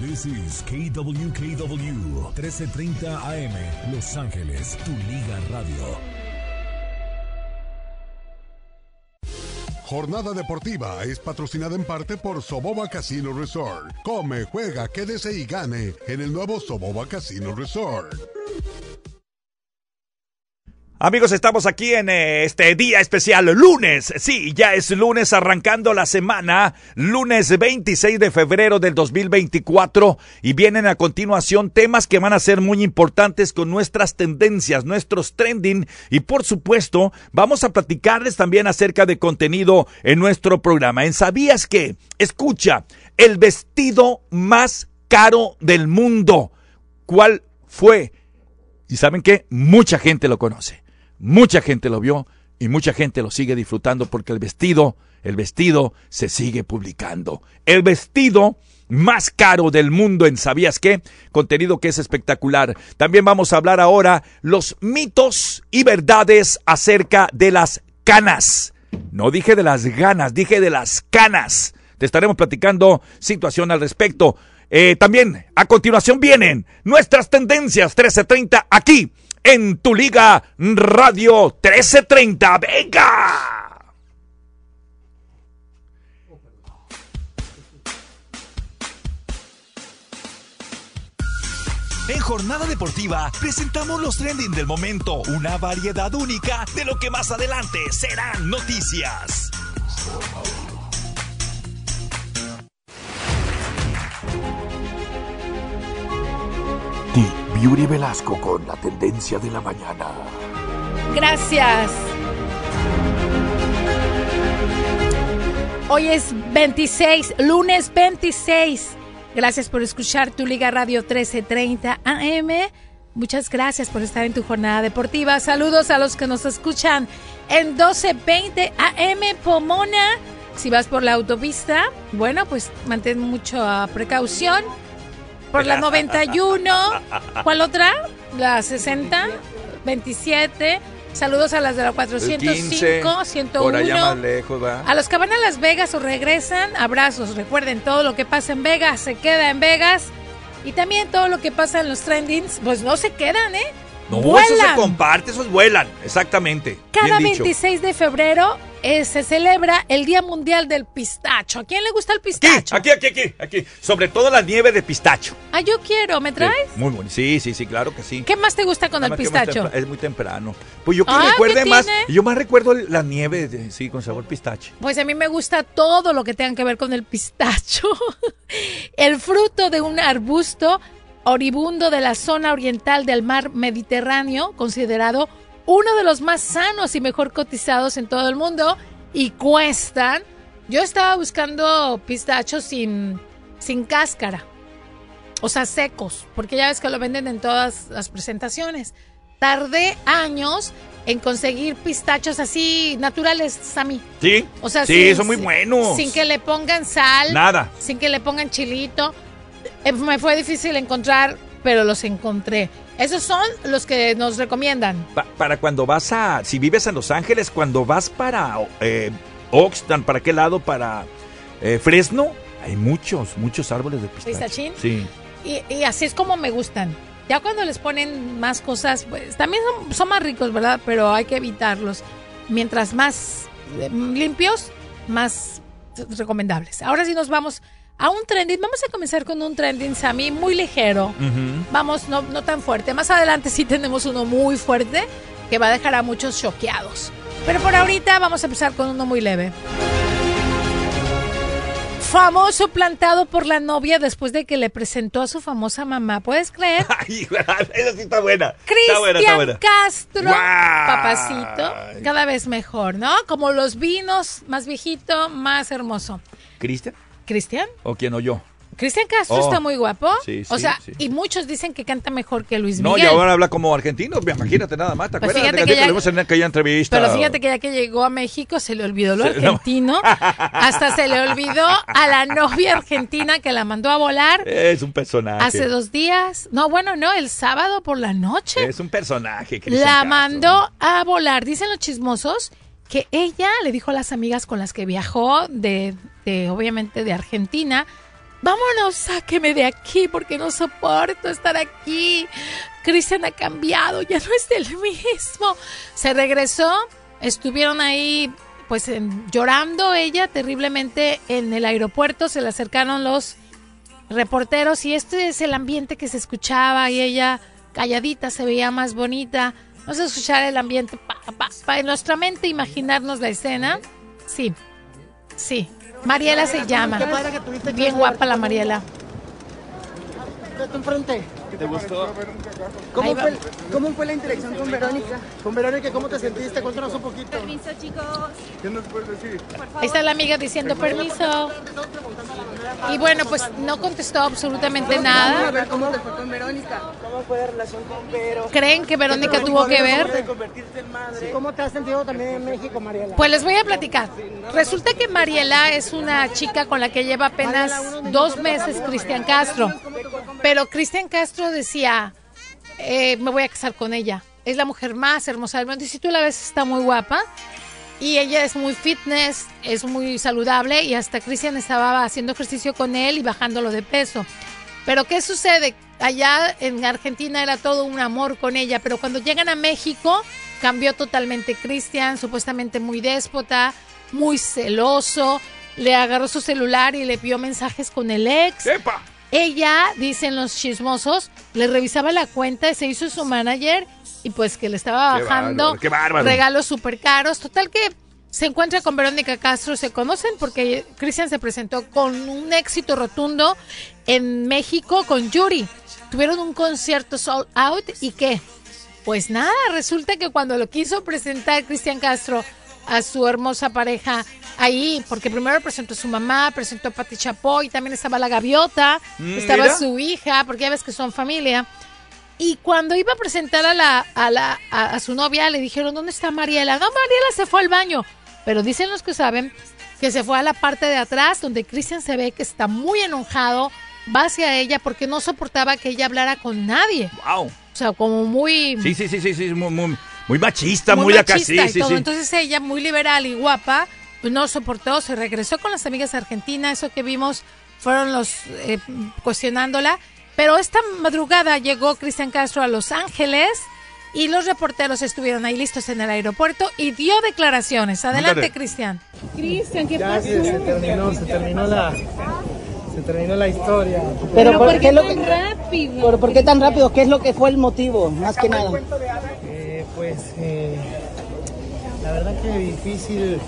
This is KWKW 1330 AM Los Ángeles, tu liga radio. Jornada deportiva es patrocinada en parte por Soboba Casino Resort. Come, juega, quédese y gane en el nuevo Soboba Casino Resort. Amigos, estamos aquí en eh, este día especial, lunes. Sí, ya es lunes arrancando la semana, lunes 26 de febrero del 2024 y vienen a continuación temas que van a ser muy importantes con nuestras tendencias, nuestros trending y por supuesto vamos a platicarles también acerca de contenido en nuestro programa. En ¿Sabías que? Escucha, el vestido más caro del mundo. ¿Cuál fue? Y saben que mucha gente lo conoce. Mucha gente lo vio y mucha gente lo sigue disfrutando porque el vestido, el vestido se sigue publicando. El vestido más caro del mundo en ¿Sabías qué? Contenido que es espectacular. También vamos a hablar ahora los mitos y verdades acerca de las canas. No dije de las ganas, dije de las canas. Te estaremos platicando situación al respecto. Eh, también a continuación vienen nuestras tendencias 1330 aquí en tu liga Radio 1330. ¡Venga! En Jornada Deportiva presentamos los trending del momento, una variedad única de lo que más adelante serán noticias. Yuri Velasco con la tendencia de la mañana. Gracias. Hoy es 26, lunes 26. Gracias por escuchar tu Liga Radio 1330 AM. Muchas gracias por estar en tu jornada deportiva. Saludos a los que nos escuchan en 1220 AM Pomona. Si vas por la autopista, bueno, pues mantén mucha precaución por la 91. ¿Cuál otra? La 60, 27. Saludos a las de la 405, 101. Por allá más lejos, va. A los que van a Las Vegas o regresan, abrazos. Recuerden, todo lo que pasa en Vegas se queda en Vegas. Y también todo lo que pasa en los trendings, pues no se quedan, ¿eh? No, vuelan. eso se comparte, esos vuelan, exactamente. Cada Bien dicho. 26 de febrero eh, se celebra el Día Mundial del Pistacho. ¿A quién le gusta el pistacho? Aquí, aquí, aquí, aquí. Sobre todo la nieve de pistacho. Ah, yo quiero, ¿me traes? Sí, muy bueno. Sí, sí, sí, claro que sí. ¿Qué más te gusta con Nada el pistacho? Es muy temprano. Pues yo que Ah, recuerde ¿qué más, yo más recuerdo la nieve, de- sí, con sabor pistache. Pues a mí me gusta todo lo que tenga que ver con el pistacho. el fruto de un arbusto oribundo de la zona oriental del mar Mediterráneo, considerado uno de los más sanos y mejor cotizados en todo el mundo, y cuestan. Yo estaba buscando pistachos sin, sin cáscara, o sea, secos, porque ya ves que lo venden en todas las presentaciones. Tardé años en conseguir pistachos así naturales, Sammy. Sí, O sea, sí, sin- son muy buenos. Sin que le pongan sal. Nada. Sin que le pongan chilito. Eh, me fue difícil encontrar, pero los encontré. Esos son los que nos recomiendan. Pa- para cuando vas a, si vives en Los Ángeles, cuando vas para eh, Oxnard, ¿para qué lado? Para eh, Fresno, hay muchos, muchos árboles de pistacho. ¿Pistachín? Sí. Y, y así es como me gustan. Ya cuando les ponen más cosas, pues también son, son más ricos, ¿verdad? Pero hay que evitarlos. Mientras más eh, limpios, más recomendables. Ahora sí nos vamos a un trending. Vamos a comenzar con un trending, Sammy, muy ligero. Vamos, no, no tan fuerte. Más adelante sí tenemos uno muy fuerte que va a dejar a muchos choqueados. Pero por ahorita vamos a empezar con uno muy leve. Famoso plantado por la novia después de que le presentó a su famosa mamá. ¿Puedes creer? Ay, esa sí está buena. Está buena, está Cristian buena. Castro, papacito, cada vez mejor, ¿no? Como los vinos, más viejito, más hermoso. ¿Cristian? ¿Cristian? ¿O quién o yo? Cristian Castro Oh. está muy guapo. Sí, o sí, sea, sí. y muchos dicen que canta mejor que Luis No, y Miguel. ahora habla como argentino, imagínate nada más, ¿te Pues acuerdas? fíjate que que ya- lo vimos en aquella entrevista. Pero fíjate que ya que llegó a México se le olvidó lo no. argentino. Hasta se le olvidó a la novia argentina que la mandó a volar Es un personaje. hace dos días. No, bueno, no, el sábado por la noche. Es un personaje. Cristian La Castro. mandó a volar. Dicen los chismosos que ella le dijo a las amigas con las que viajó de, obviamente de Argentina vámonos, sáqueme de aquí porque no soporto estar aquí. Cristian ha cambiado, ya no es el mismo. Se regresó, estuvieron ahí pues llorando ella terriblemente en el aeropuerto, se le acercaron los reporteros y este es el ambiente que se escuchaba y ella calladita se veía más bonita. Vamos a escuchar el ambiente para en nuestra mente imaginarnos la escena. Sí, sí. Mariela se llama. Bien guapa la Mariela. enfrente. ¿Te gustó? ¿Cómo fue, ¿Cómo fue, la interacción con Verónica? Con Verónica, ¿cómo te sentiste? Cuéntanos un poquito. Permiso, chicos. ¿Qué nos puedes decir? Ahí está la amiga diciendo permiso. Y bueno, pues no contestó absolutamente nada. A ver cómo te fue con Verónica. ¿Cómo fue la relación con Vero? ¿Creen que Verónica tuvo que ver? ¿Cómo te has sentido también en México, Mariela? Pues les voy a platicar. Resulta que Mariela es una chica con la que lleva apenas dos meses Cristian Castro. Pero Cristian Castro decía, eh, me voy a casar con ella. Es la mujer más hermosa del mundo. Y si tú la ves, está muy guapa. Y ella es muy fitness, es muy saludable. Y hasta Cristian estaba haciendo ejercicio con él y bajándolo de peso. Pero ¿qué sucede? Allá en Argentina era todo un amor con ella. Pero cuando llegan a México, cambió totalmente Cristian, supuestamente muy déspota, muy celoso. Le agarró su celular y le vio mensajes con el ex. ¡Epa! Ella, dicen los chismosos, le revisaba la cuenta, se hizo su manager y pues que le estaba bajando regalos súper caros. Total que se encuentra con Verónica Castro, se conocen porque Cristian se presentó con un éxito rotundo en México con Yuri. Tuvieron un concierto sold out y qué? Pues nada, resulta que cuando lo quiso presentar Cristian Castro a su hermosa pareja ahí, porque primero presentó a su mamá, presentó a Pati Chapoy, también estaba la gaviota, Mm, estaba mira. su hija, porque ya ves que son familia. Y cuando iba a presentar a, la, a, la, a, a su novia, le dijeron, ¿dónde está Mariela? No, Mariela se fue al baño. Pero dicen los que saben que se fue a la parte de atrás, donde Cristian se ve que está muy enojado, va hacia ella porque no soportaba que ella hablara con nadie. ¡Wow! O sea, como muy... Sí, sí, sí, sí, sí, muy, muy, muy machista, muy, acá, sí, machista y sí, todo. sí. Entonces ella, muy liberal y guapa, pues no soportó, se regresó con las amigas argentinas, eso que vimos fueron los eh, cuestionándola. Pero esta madrugada llegó Cristian Castro a Los Ángeles y los reporteros estuvieron ahí listos en el aeropuerto y dio declaraciones. Adelante. Cristian. Cristian, ¿qué pasó? se, se terminó, se terminó la, se terminó la historia. Pero, ¿por ¿por qué tan rápido? ¿Por, por qué tan rápido? ¿Qué es lo que fue el motivo, más que nada? Pues eh, la verdad que difícil,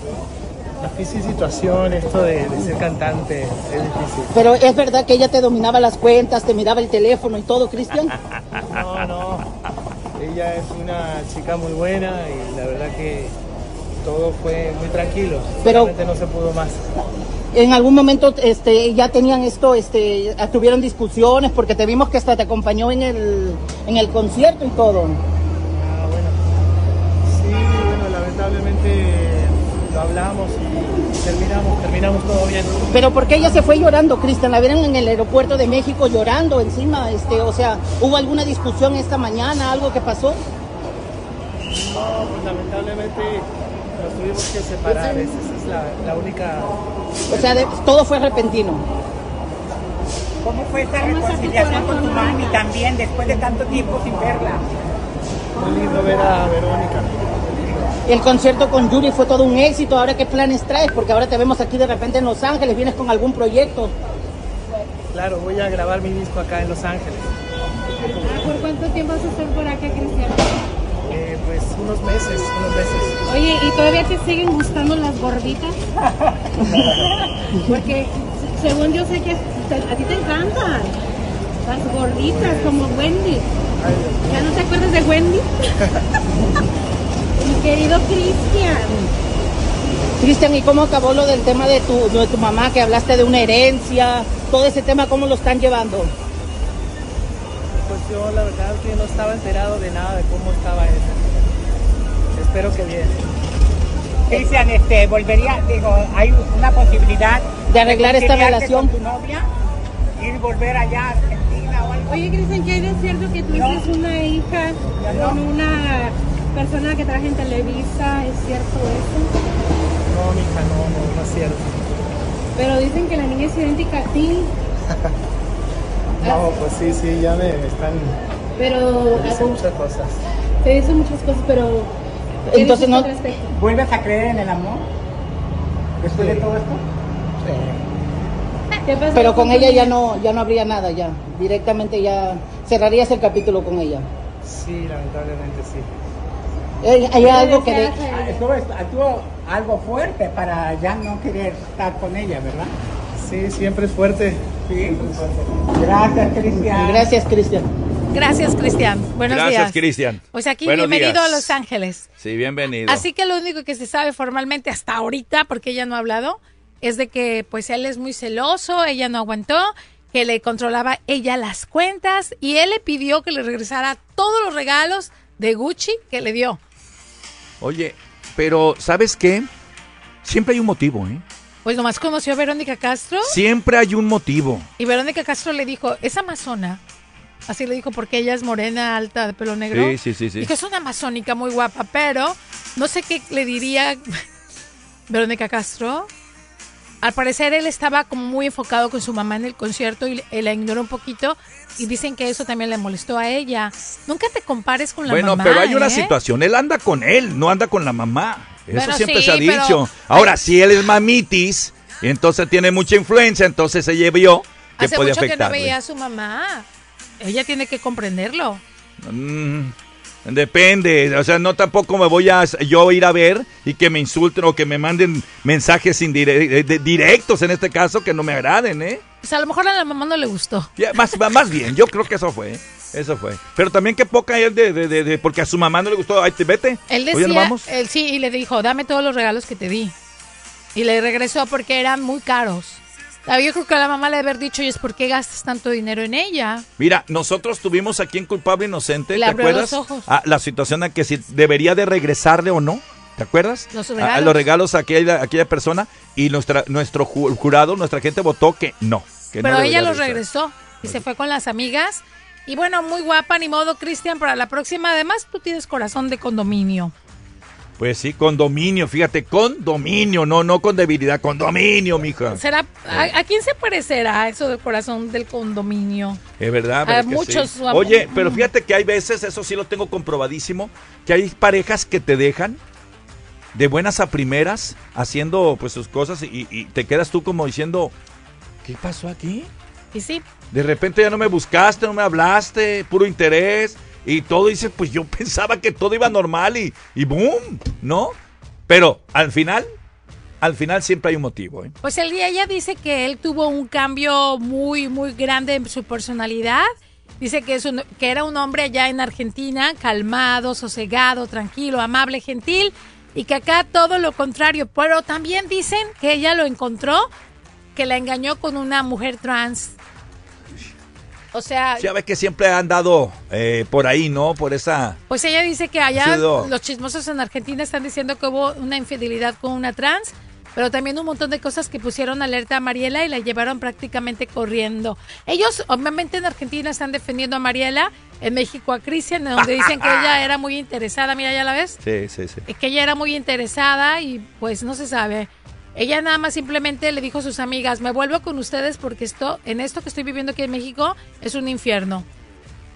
difícil situación esto de, de ser cantante, es difícil. Pero es verdad que ella te dominaba las cuentas, te miraba el teléfono y todo, Cristian. No, no, ella es una chica muy buena y la verdad que todo fue muy tranquilo, Pero- no se pudo más. En algún momento este, ya tenían esto, este, tuvieron discusiones porque te vimos que hasta te acompañó en el, en el concierto y todo. Lamentablemente lo hablamos y terminamos, terminamos todo bien. Pero ¿por qué ella se fue llorando, Cristian? La vieron en el aeropuerto de México llorando encima, este, o sea, ¿hubo alguna discusión esta mañana, algo que pasó? No, pues lamentablemente nos tuvimos que separar, esa, esa es la, la única... O sea, de- todo fue repentino. ¿Cómo fue esta reconciliación con tu mami también después de tanto tiempo sin verla? Muy lindo ver a Verónica. El concierto con Yuri fue todo un éxito. Ahora, ¿qué planes traes? Porque ahora te vemos aquí de repente en Los Ángeles. ¿Vienes con algún proyecto? Claro, voy a grabar mi disco acá en Los Ángeles. ¿Por cuánto tiempo vas a estar por acá, Cristian? Eh, pues unos meses, unos meses. Oye, ¿y todavía te siguen gustando las gorditas? Porque se- según yo sé que a ti te encantan las gorditas como Wendy. ¿Ya no te acuerdas de Wendy? Querido Cristian. Cristian, ¿y cómo acabó lo del tema de tu, de tu mamá, que hablaste de una herencia? Todo ese tema, ¿cómo lo están llevando? Pues yo la verdad que no estaba enterado de nada de cómo estaba eso. Espero que bien. Cristian, este, volvería, digo, hay una posibilidad De arreglar esta relación. con tu novia y volver allá a Argentina o algo. Oye, Cristian, ¿qué hay de cierto que tuviste una hija con una persona que trabaja en Televisa? ¿Es cierto eso? No, mija, no, no, no es cierto. Pero dicen que la niña es idéntica a ti. No, pues sí, sí, ya me están... Pero me dicen muchas cosas. te dicen muchas cosas, pero ¿qué Entonces no-? ¿Vuelves a creer en el amor? Después de todo esto. ¿Qué pasó Pero con ella ya no, ya no habría nada ya. Directamente ya cerrarías el capítulo con ella. Sí, lamentablemente sí. Eh, Hay algo que Ah? Estuvo, estuvo algo fuerte para ya no querer estar con ella, ¿verdad? Sí, siempre es fuerte. Sí. Gracias, Cristian. Gracias, Cristian. Gracias, Cristian. Buenos días. Gracias, Cristian. Pues aquí, Buenos bienvenido días. a Los Ángeles. Sí, bienvenido. Así que lo único que se sabe formalmente hasta ahorita, porque ella no ha hablado, es de que pues él es muy celoso, ella no aguantó, que le controlaba ella las cuentas y él le pidió que le regresara todos los regalos de Gucci que le dio. Oye, pero ¿sabes qué? Siempre hay un motivo, ¿eh? Pues nomás conoció a Verónica Castro Siempre hay un motivo. y Verónica Castro le dijo, es amazona. Así le dijo porque ella es morena, alta, de pelo negro. Sí, sí, sí, sí. Dijo, es una amazónica muy guapa, pero no sé qué le diría Verónica Castro. Al parecer él estaba como muy enfocado con su mamá en el concierto y la ignoró un poquito y dicen que eso también le molestó a ella. Nunca te compares con la bueno, mamá. pero hay una ¿eh? situación. Él anda con él, no anda con la mamá. Eso Bueno, siempre sí, se ha pero- dicho. Ahora, si él es mamitis, entonces tiene mucha influencia, entonces ella vio que Hace puede mucho que no veía a su mamá. Ella tiene que comprenderlo. Mm, depende, o sea, no tampoco me voy a yo ir a ver y que me insulten o que me manden mensajes indire- directos en este caso que no me agraden, ¿eh? Pues a lo mejor a la mamá no le gustó. Ya, más, más bien, yo creo que eso fue, eso fue. Pero también que poca él de, de- de- de- porque a su mamá no le gustó, ay, te vete. Él decía, ¿nos vamos? él sí, y le dijo, dame todos los regalos que te di. Y le regresó porque eran muy caros. Ah, Yo creo que a la mamá le haber dicho, y es por qué gastas tanto dinero en ella. Mira, nosotros tuvimos aquí en Culpable Inocente, Le ¿te acuerdas? los ojos. Ah, la situación en que si debería de regresarle o no, ¿te acuerdas? Los A- A, regalos. los regalos a aquella, a aquella persona y nuestra, nuestro ju- jurado, nuestra gente votó que no. que Pero ella los regresó y se fue con las amigas. Y bueno, muy guapa, ni modo, Cristian, para la próxima. Además, tú tienes corazón de condominio. Pues sí, con dominio, fíjate, con dominio, no, no con debilidad, con dominio, mija. ¿Será, a, a quién se parecerá eso del corazón del condominio? Es verdad, A ¿verdad que muchos, sí? Oye, pero fíjate que hay veces, eso sí lo tengo comprobadísimo, que hay parejas que te dejan de buenas a primeras haciendo pues sus cosas y, y te quedas tú como diciendo, ¿qué pasó aquí? Y sí, De repente ya no me buscaste, no me hablaste, puro interés y todo dice, pues yo pensaba que todo iba normal y, y boom, ¿no? Pero al final, al final siempre hay un motivo, ¿eh? Pues el día ella dice que él tuvo un cambio muy, muy grande en su personalidad. Dice que, es un- que era un hombre allá en Argentina, calmado, sosegado, tranquilo, amable, gentil, y que acá todo lo contrario. Pero también dicen que ella lo encontró, que la engañó con una mujer trans. O sea, Ya ves que siempre han andado eh, por ahí, ¿no? Por esa... pues ella dice que allá los chismosos en Argentina están diciendo que hubo una infidelidad con una trans, pero también un montón de cosas que pusieron alerta a Mariela y la llevaron prácticamente corriendo. Ellos, obviamente, en Argentina están defendiendo a Mariela, en México a Cristian, donde dicen que ella era muy interesada. Mira, ya la ves, Sí, sí, sí. Es que ella era muy interesada y pues no se sabe. Ella nada más simplemente le dijo a sus amigas, me vuelvo con ustedes porque esto, en esto que estoy viviendo aquí en México es un infierno.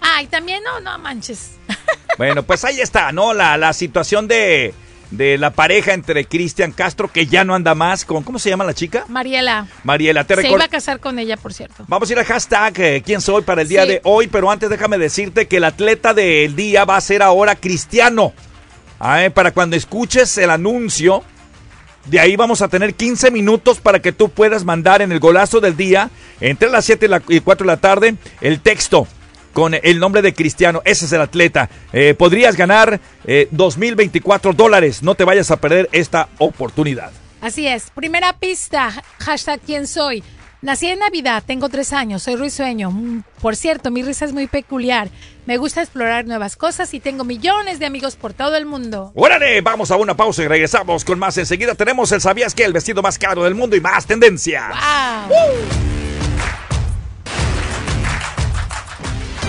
Ay, también no, no manches. Bueno, pues ahí está, ¿no? La, la situación de, de la pareja entre Cristian Castro, que ya no anda más con... ¿Cómo se llama la chica? Mariela. Mariela, te Se recuerdo... iba a casar con ella, por cierto. Vamos a ir al hashtag eh, quién soy para el día Sí. de hoy, pero antes déjame decirte que el atleta del día va a ser ahora Cristiano. Ah, eh, para cuando escuches el anuncio, de ahí vamos a tener 15 minutos para que tú puedas mandar en el golazo del día, entre las 7 y, la- y 4 de la tarde, el texto con el nombre de Cristiano. Ese es el atleta. Eh, podrías ganar eh, 2.024 dólares. No te vayas a perder esta oportunidad. Así es. Primera pista, hashtag quién soy. Nací en Navidad, tengo tres años, soy risueño. Mm, Por cierto, mi risa es muy peculiar. Me gusta explorar nuevas cosas y tengo millones de amigos por todo el mundo. ¡Órale! Vamos a una pausa y regresamos con más. Enseguida tenemos el ¿Sabías que? El vestido más caro del mundo y más tendencias. ¡Wow!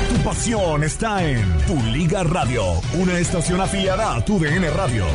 Tu pasión está en Tu Liga Radio, una estación afiliada a Tu DN Radio.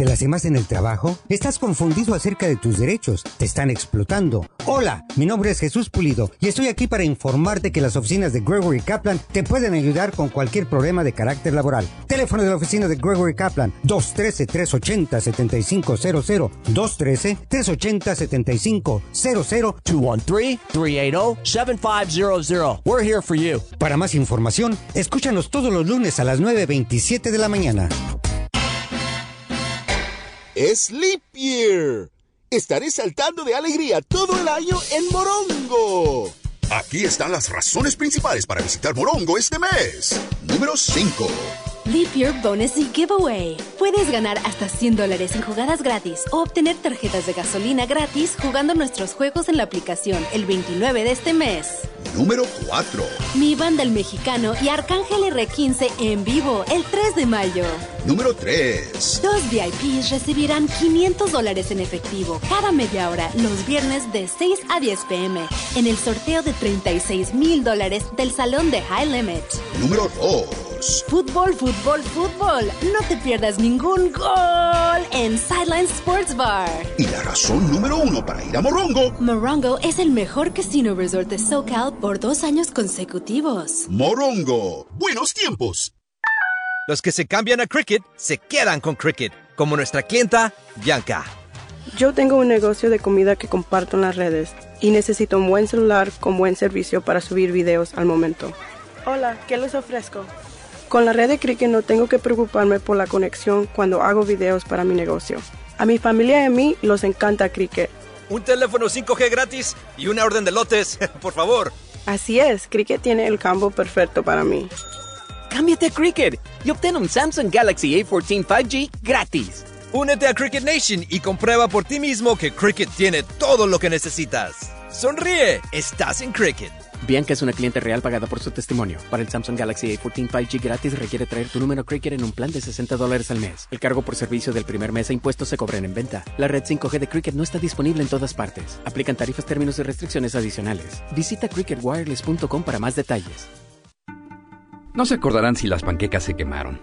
¿Te las más en el trabajo? ¿Estás confundido acerca de tus derechos? ¿Te están explotando? Hola, mi nombre es Jesús Pulido y estoy aquí para informarte que las oficinas de Gregory Kaplan te pueden ayudar con cualquier problema de carácter laboral. Teléfono de la oficina de Gregory Kaplan 213-380-7500 213-380-7500 213-380-7500 We're here for you. Para más información, escúchanos todos los lunes a las 9.27 de la mañana. Es Leap Year. Estaré saltando de alegría todo el año en Morongo. Aquí están las razones principales para visitar Morongo este mes. Número 5. Leap Year Bonus y Giveaway. Puedes ganar hasta 100 dólares en jugadas gratis o obtener tarjetas de gasolina gratis jugando nuestros juegos en la aplicación el 29 de este mes. Número 4. Mi banda El Mexicano y Arcángel R15 en vivo el 3 de mayo. Número 3. Dos VIPs recibirán 500 dólares en efectivo cada media hora los viernes de 6 a 10 pm en el sorteo de 36 mil dólares del salón de High Limit. Número 2. Fútbol, fútbol, fútbol. No te pierdas ningún gol en Sideline Sports Bar. Y la razón número uno para ir a Morongo. Morongo es el mejor casino resort de SoCal por dos años consecutivos. Morongo. Buenos tiempos. Los que se cambian a Cricket se quedan con Cricket, como nuestra clienta Bianca. Yo tengo un negocio de comida que comparto en las redes y necesito un buen celular con buen servicio para subir videos al momento. Hola, ¿qué les ofrezco? Con la red de Cricket no tengo que preocuparme por la conexión cuando hago videos para mi negocio. A mi familia y a mí los encanta Cricket. Un teléfono 5G gratis y una orden de lotes, por favor. Así es, Cricket tiene el campo perfecto para mí. Cámbiate a Cricket y obtén un Samsung Galaxy A14 5G gratis. Únete a Cricket Nation y comprueba por ti mismo que Cricket tiene todo lo que necesitas. Sonríe, estás en Cricket. Bianca es una cliente real pagada por su testimonio. Para el Samsung Galaxy A14 5G gratis requiere traer tu número Cricket en un plan de 60 dólares al mes. El cargo por servicio del primer mes e impuestos se cobran en venta. La red 5G de Cricket no está disponible en todas partes. Aplican tarifas, términos y restricciones adicionales. Visita cricketwireless.com para más detalles. No se acordarán si las panquecas se quemaron,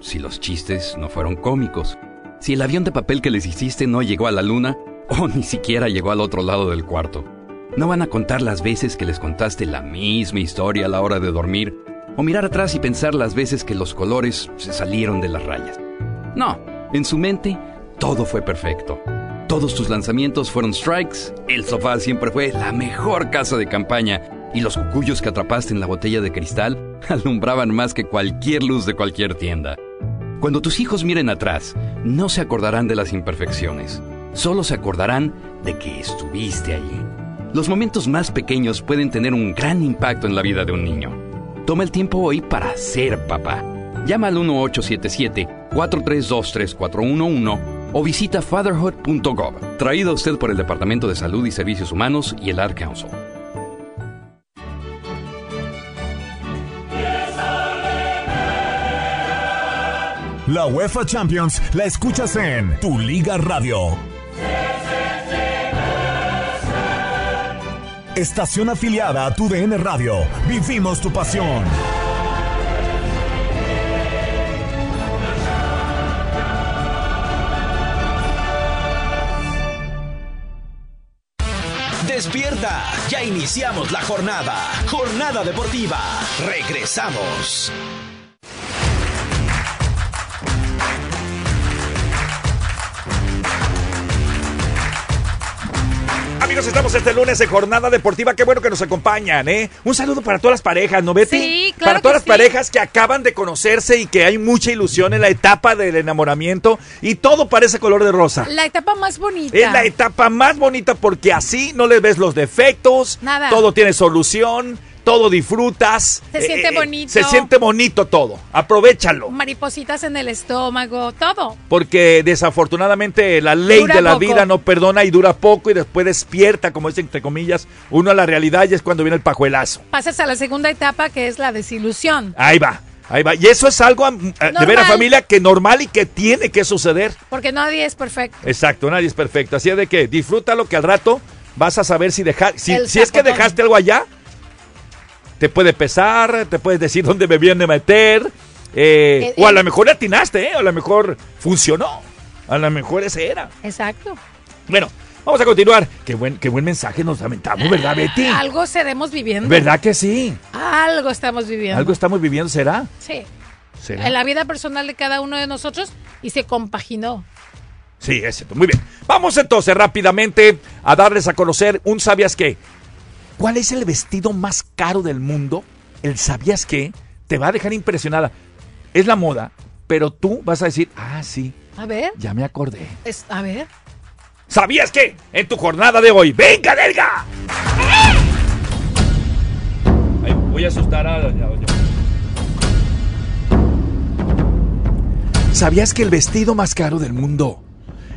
si los chistes no fueron cómicos, si el avión de papel que les hiciste no llegó a la luna o ni siquiera llegó al otro lado del cuarto. No van a contar las veces que les contaste la misma historia a la hora de dormir o mirar atrás y pensar las veces que los colores se salieron de las rayas. No, en su mente todo fue perfecto. Todos tus lanzamientos fueron strikes, el sofá siempre fue la mejor casa de campaña y los cucuyos que atrapaste en la botella de cristal alumbraban más que cualquier luz de cualquier tienda. Cuando tus hijos miren atrás, no se acordarán de las imperfecciones, solo se acordarán de que estuviste allí. Los momentos más pequeños pueden tener un gran impacto en la vida de un niño. Toma el tiempo hoy para ser papá. Llama al 1877-432-3411 o visita fatherhood.gov. Traído a usted por el Departamento de Salud y Servicios Humanos y el Art Council. La UEFA Champions la escuchas en Tu Liga Radio. Estación afiliada a Tu DN Radio. Vivimos tu pasión. Despierta, ya iniciamos la jornada. Jornada deportiva. Regresamos. Amigos, estamos este lunes en Jornada Deportiva. Qué bueno que nos acompañan, ¿eh? Un saludo para todas las parejas, ¿no, Betty? Sí, claro Para todas que las sí. parejas que acaban de conocerse y que hay mucha ilusión en la etapa del enamoramiento y todo parece color de rosa. La etapa más bonita. Es la etapa más bonita porque así no les ves los defectos, Nada. todo tiene solución, todo disfrutas. Se siente bonito. Se siente bonito todo. Aprovechalo. Maripositas en el estómago, todo. Porque desafortunadamente la ley Dura de la poco. vida no perdona y dura poco y después despierta, como dicen entre comillas, uno a la realidad y es cuando viene el pajuelazo. Pasas a la segunda etapa que es la desilusión. Ahí va, ahí va. Y eso es algo eh, de Normal. veras familia que normal y que tiene que suceder. Porque nadie es perfecto. Exacto, nadie es perfecto. Así es de que disfrútalo que al rato vas a saber si dejar, si, si es que dejaste algo allá, te puede pesar, te puedes decir dónde me viene a meter, eh, Eh, o a eh. lo mejor atinaste, eh, o a lo mejor funcionó. A lo mejor ese era. Exacto. Bueno, vamos a continuar. Qué buen, qué buen mensaje nos lamentamos, ¿verdad, Betty? Algo seremos viviendo. ¿Verdad que sí? Algo estamos viviendo. Algo estamos viviendo, ¿será? Sí. ¿Será? En la vida personal de cada uno de nosotros y se compaginó. Sí, es cierto. Muy bien. Vamos entonces rápidamente a darles a conocer un ¿sabías qué? ¿Cuál es el vestido más caro del mundo? El ¿sabías qué? Te va a dejar impresionada. Es la moda, pero tú vas a decir, ah, sí, A ver. ya me acordé. es- a ver. ¿Sabías qué? En tu jornada de hoy, ¡venga, Delga! Ay, voy a asustar a. ¿Sabías que el vestido más caro del mundo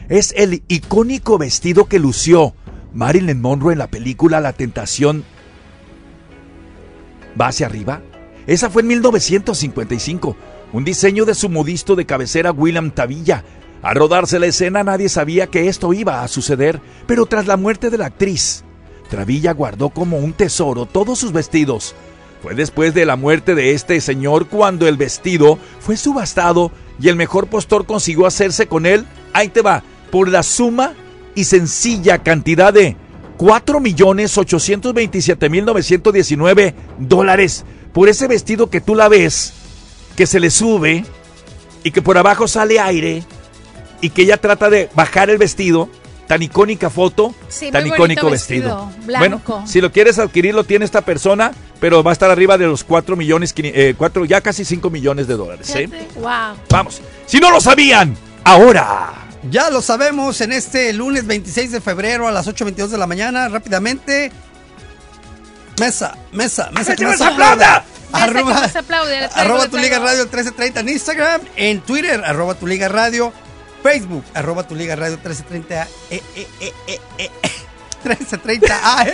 es el icónico vestido que lució Marilyn Monroe en la película La Tentación va hacia arriba? Esa fue en 1955, un diseño de su modisto de cabecera William Tavilla. Al rodarse la escena nadie sabía que esto iba a suceder, pero tras la muerte de la actriz, Travilla guardó como un tesoro todos sus vestidos. Fue después de la muerte de este señor cuando el vestido fue subastado y el mejor postor consiguió hacerse con él, ahí te va, por la suma y sencilla cantidad de 4.827.919 dólares por ese vestido que tú la ves, que se le sube y que por abajo sale aire y que ella trata de bajar el vestido. Tan icónica foto, Sí, tan icónico vestido. Bueno, si lo quieres adquirir, lo tiene esta persona, pero va a estar arriba de los 4 millones, eh, ya casi 5 millones de dólares. ¿eh? Wow. Vamos, si no lo sabían, ahora. Ya lo sabemos en este lunes 26 de febrero a las 8.22 de la mañana. Rápidamente. Mesa, mesa, mesa. que no se aplauda! Arroba, se aplaude, traigo, arroba tu liga radio 1330 en Instagram. En Twitter, arroba tu liga radio. Facebook, arroba tu liga radio 1330. Eh, eh, eh, eh, eh, 1330 AM.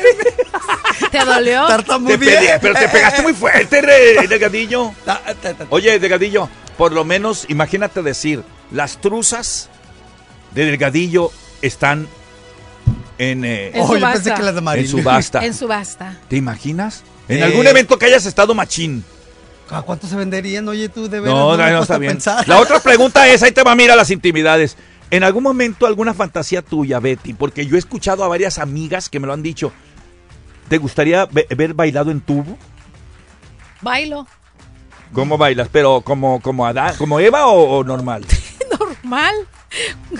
¿Te dolió? Te pegué, pero te pegaste muy fuerte, re- Delgadillo. Oye, Delgadillo, por lo menos imagínate decir, las truzas de Delgadillo están en, eh, En Oh, yo pensé subasta. que las de en subasta. En subasta. ¿Te imaginas? En Eh. algún evento que hayas estado machín. ¿A cuánto se venderían? Oye, tú de veras. No, no, no está bien. pensar. La otra pregunta es, ahí te va, mira las intimidades. ¿En algún momento alguna fantasía tuya, Betty? Porque yo he escuchado a varias amigas que me lo han dicho. ¿Te gustaría ve- ver bailado en tubo? Bailo. ¿Cómo bailas? ¿Pero como, como, Adán, como Eva o, o normal? Normal.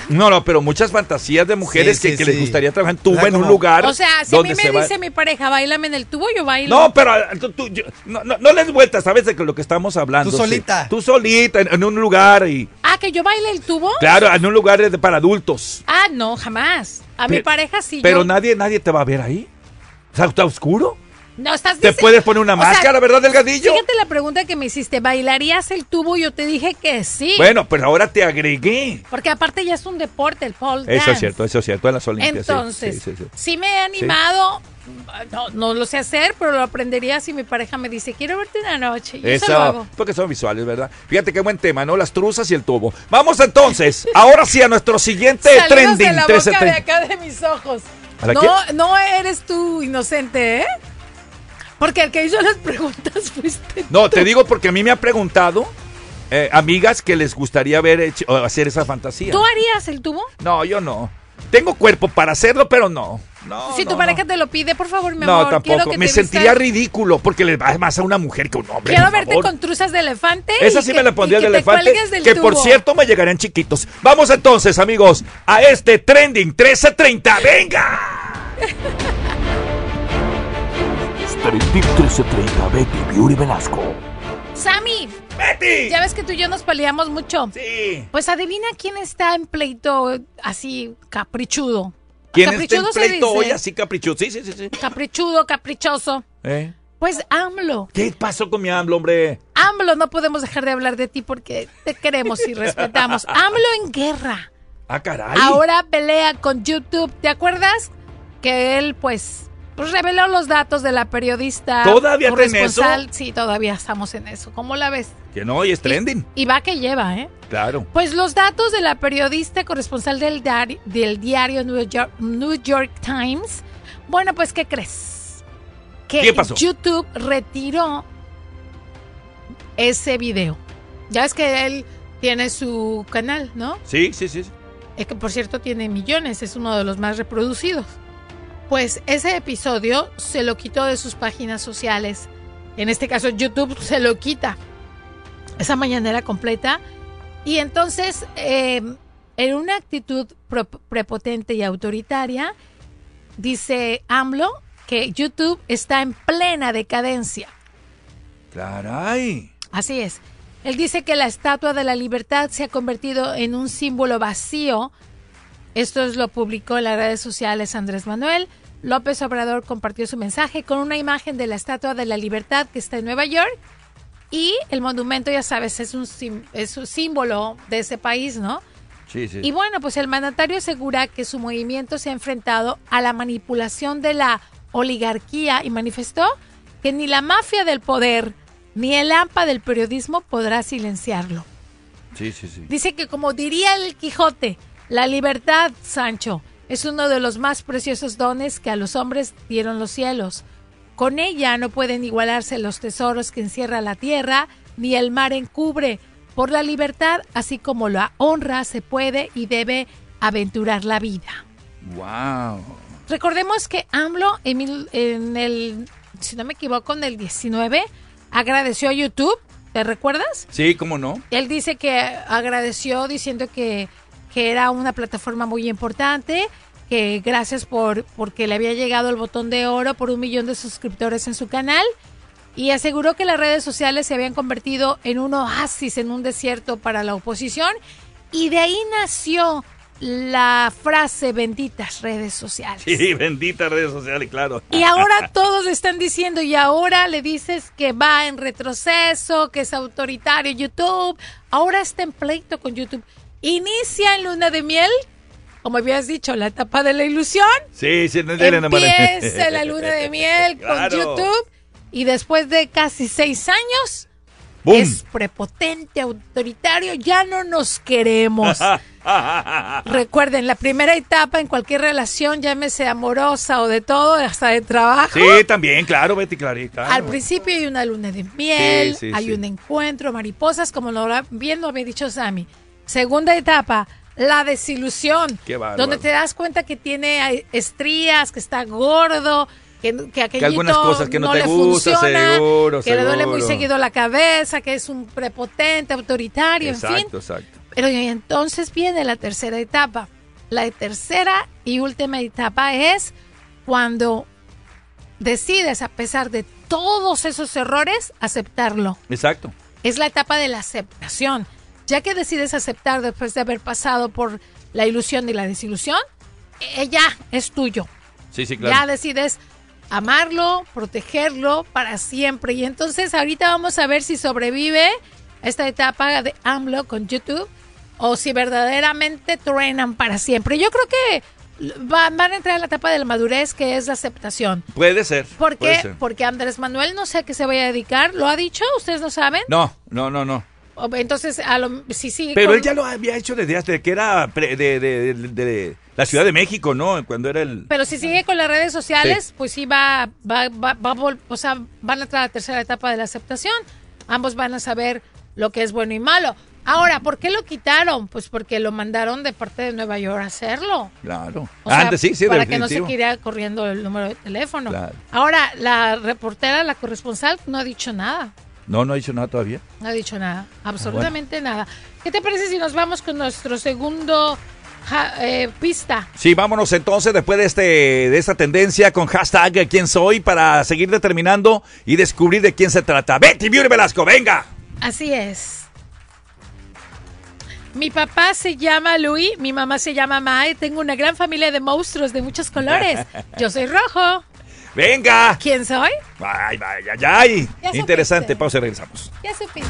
No, no, pero muchas fantasías de mujeres Sí, que, sí, que les gustaría trabajar en tubo en un lugar. O sea, si a mí donde me se va- dice mi pareja, bailame en el tubo, yo bailo. No, pero ah, tú- tú- yo- no, no, no les vueltas, sabes de lo que estamos hablando. Tú sí. solita. Tú solita, en, en un lugar y... Ah, que yo baile el tubo. Claro, en un lugar de- para adultos. Ah, no, jamás. A mi pareja sí. Pero yo- nadie, nadie te va a ver ahí. O sea, ¿Está oscuro? No, estás Te puedes poner una O sea, máscara, ¿verdad, Delgadillo? Fíjate la pregunta que me hiciste. ¿Bailarías el tubo? Yo te dije que sí. Bueno, pero ahora te agregué. Porque aparte ya es un deporte, el pole Eso dance. es cierto, eso es cierto, en las Olimpias. sí, Entonces, sí, sí, sí. sí me he animado. No, no lo sé hacer, pero lo aprendería si mi pareja me dice, quiero verte una noche. Yo se Eso, lo hago. porque son visuales, ¿verdad? Fíjate qué buen tema, ¿no? Las truzas y el tubo. Vamos entonces, ahora sí a nuestro siguiente trending. de la boca de 1330. acá de mis ojos. ¿A la No, quién? no eres tú inocente, ¿eh? Porque el que hizo las preguntas fuiste No, te digo porque a mí me ha preguntado eh, amigas que les gustaría ver hecho- o hacer esa fantasía. ¿Tú harías el tubo? No, yo no. Tengo cuerpo para hacerlo, pero no. No, si tu no, pareja te lo pide, por favor, mi no, amor, quiero tampoco. que Me sentiría vistas- ridículo porque le va más a una mujer que a un hombre. Quiero verte favor. con truzas de elefante. Esa sí que- me la pondría de que elefante. del Que por cierto me llegarían chiquitos. Vamos entonces, amigos, a este trending 1330. ¡Venga! Trending 1330, Betty Beauty Velasco. Sammy. Betty. Ya ves que tú y yo nos peleamos mucho. Sí. Pues adivina quién está en pleito así caprichudo. ¿Quién está en Caprichudo se pleito hoy así caprichoso? Sí, sí, sí. sí. Caprichudo, caprichoso. ¿Eh? Pues AMLO. ¿Qué pasó con mi AMLO, hombre? AMLO, no podemos dejar de hablar de ti porque te queremos y respetamos. AMLO en guerra. Ah, caray. Ahora pelea con YouTube. ¿Te acuerdas? Que él, pues, pues reveló los datos de la periodista. ¿Todavía está en eso? Sí, todavía estamos en eso. ¿Cómo la ves? Que no, y es trending. Y va que lleva, ¿eh? Claro. Pues los datos de la periodista corresponsal del, diario- del diario New York, New York Times. Bueno, pues, ¿qué crees? Que ¿Qué pasó? YouTube retiró ese video. Ya ves que él tiene su canal, ¿no? Sí, sí, sí. eh, que por cierto tiene millones, es uno de los más reproducidos. Pues ese episodio se lo quitó de sus páginas sociales. En este caso YouTube se lo quita. Esa mañanera completa. Y entonces, eh, en una actitud prepotente y autoritaria, dice AMLO que YouTube está en plena decadencia. Caray. Así es. Él dice que la Estatua de la Libertad se ha convertido en un símbolo vacío. Esto es lo publicó en las redes sociales Andrés Manuel. López Obrador compartió su mensaje con una imagen de la Estatua de la Libertad que está en Nueva York. Y el monumento, ya sabes, es un, sim- es un símbolo de ese país, ¿no? Sí, sí. Y bueno, pues el mandatario asegura que su movimiento se ha enfrentado a la manipulación de la oligarquía y manifestó que ni la mafia del poder ni el AMPA del periodismo podrá silenciarlo. Sí, sí, sí. Dice que como diría el Quijote, la libertad, Sancho, es uno de los más preciosos dones que a los hombres dieron los cielos. Con ella no pueden igualarse los tesoros que encierra la tierra, ni el mar encubre. Por la libertad, así como la honra, se puede y debe aventurar la vida. Wow. Recordemos que AMLO en, mil- en el, si no me equivoco, en el 19, agradeció a YouTube. ¿Te recuerdas? Sí, cómo no. Él dice que agradeció diciendo que, que era una plataforma muy importante, que gracias por porque le había llegado el botón de oro por un millón de suscriptores en su canal y aseguró que las redes sociales se habían convertido en un oasis en un desierto para la oposición y de ahí nació la frase benditas redes sociales. Sí, bendita redes sociales, claro. Y ahora todos están diciendo, y ahora le dices que va en retroceso, que es autoritario YouTube, ahora está en pleito con YouTube. Inicia en luna de miel, como habías dicho, la etapa de la ilusión. Sí, sí, no. Empieza la luna de miel Claro. con YouTube y después de casi seis años ¡Bum! es prepotente, autoritario, ya no nos queremos. Recuerden, la primera etapa en cualquier relación, llámese amorosa o de todo, hasta de trabajo. Sí, también, claro, Betty Clarita. Al principio hay una luna de miel, Sí, sí, hay sí. un encuentro, mariposas, como lo bien lo había dicho Sammy. Segunda etapa, la desilusión, Qué donde te das cuenta que tiene estrías, que está gordo, que, algunas cosas que no te le gustan, funciona, seguro, que le duele muy seguido la cabeza, que es un prepotente, autoritario, en fin. Exacto, exacto. Pero entonces viene la tercera etapa. La tercera y última etapa es cuando decides, a pesar de todos esos errores, aceptarlo. Exacto. Es la etapa de la aceptación. Ya que decides aceptar después de haber pasado por la ilusión y la desilusión, eh, ya es tuyo. Sí, sí, Ya claro. decides amarlo, protegerlo para siempre. Y entonces ahorita vamos a ver si sobrevive esta etapa de AMLO con YouTube o si verdaderamente truenan para siempre. Yo creo que va- van a entrar en la etapa de la madurez que es la aceptación. Puede ser. ¿Por puede qué? ser. Porque Andrés Manuel no sé a qué se vaya a dedicar. ¿Lo ha dicho? ¿Ustedes no saben? No, no, no, no. Entonces, a lo, si sigue Pero con- él ya lo había hecho desde hace que era pre- de, de- de- de la Ciudad de México, ¿no? Cuando era el... Pero si sigue con las redes sociales, pues sí va, va, va, va o sea, van a entrar a la tercera etapa de la aceptación. Ambos van a saber lo que es bueno y malo. Ahora, ¿por qué lo quitaron? Pues porque lo mandaron de parte de Nueva York a hacerlo. Claro. O sea, Antes sí, sí, para que no se quiera corriendo el número de teléfono. Claro. Ahora, la reportera, la corresponsal, no ha dicho nada. No, no ha dicho nada todavía. No ha dicho nada. Absolutamente nada. ¿Qué te parece si nos vamos con nuestro segundo ja- eh, pista? Sí, vámonos entonces después de este de esta tendencia con hashtag quién soy para seguir determinando y descubrir de quién se trata. Betty Beauty Velasco, venga. Así es. Mi papá se llama Luis, mi mamá se llama Mae, tengo una gran familia de monstruos de muchos colores. Yo soy rojo. Venga. ¿Quién soy? Ay, ay, ay, ay. Interesante, pausa y regresamos. Ya supiste.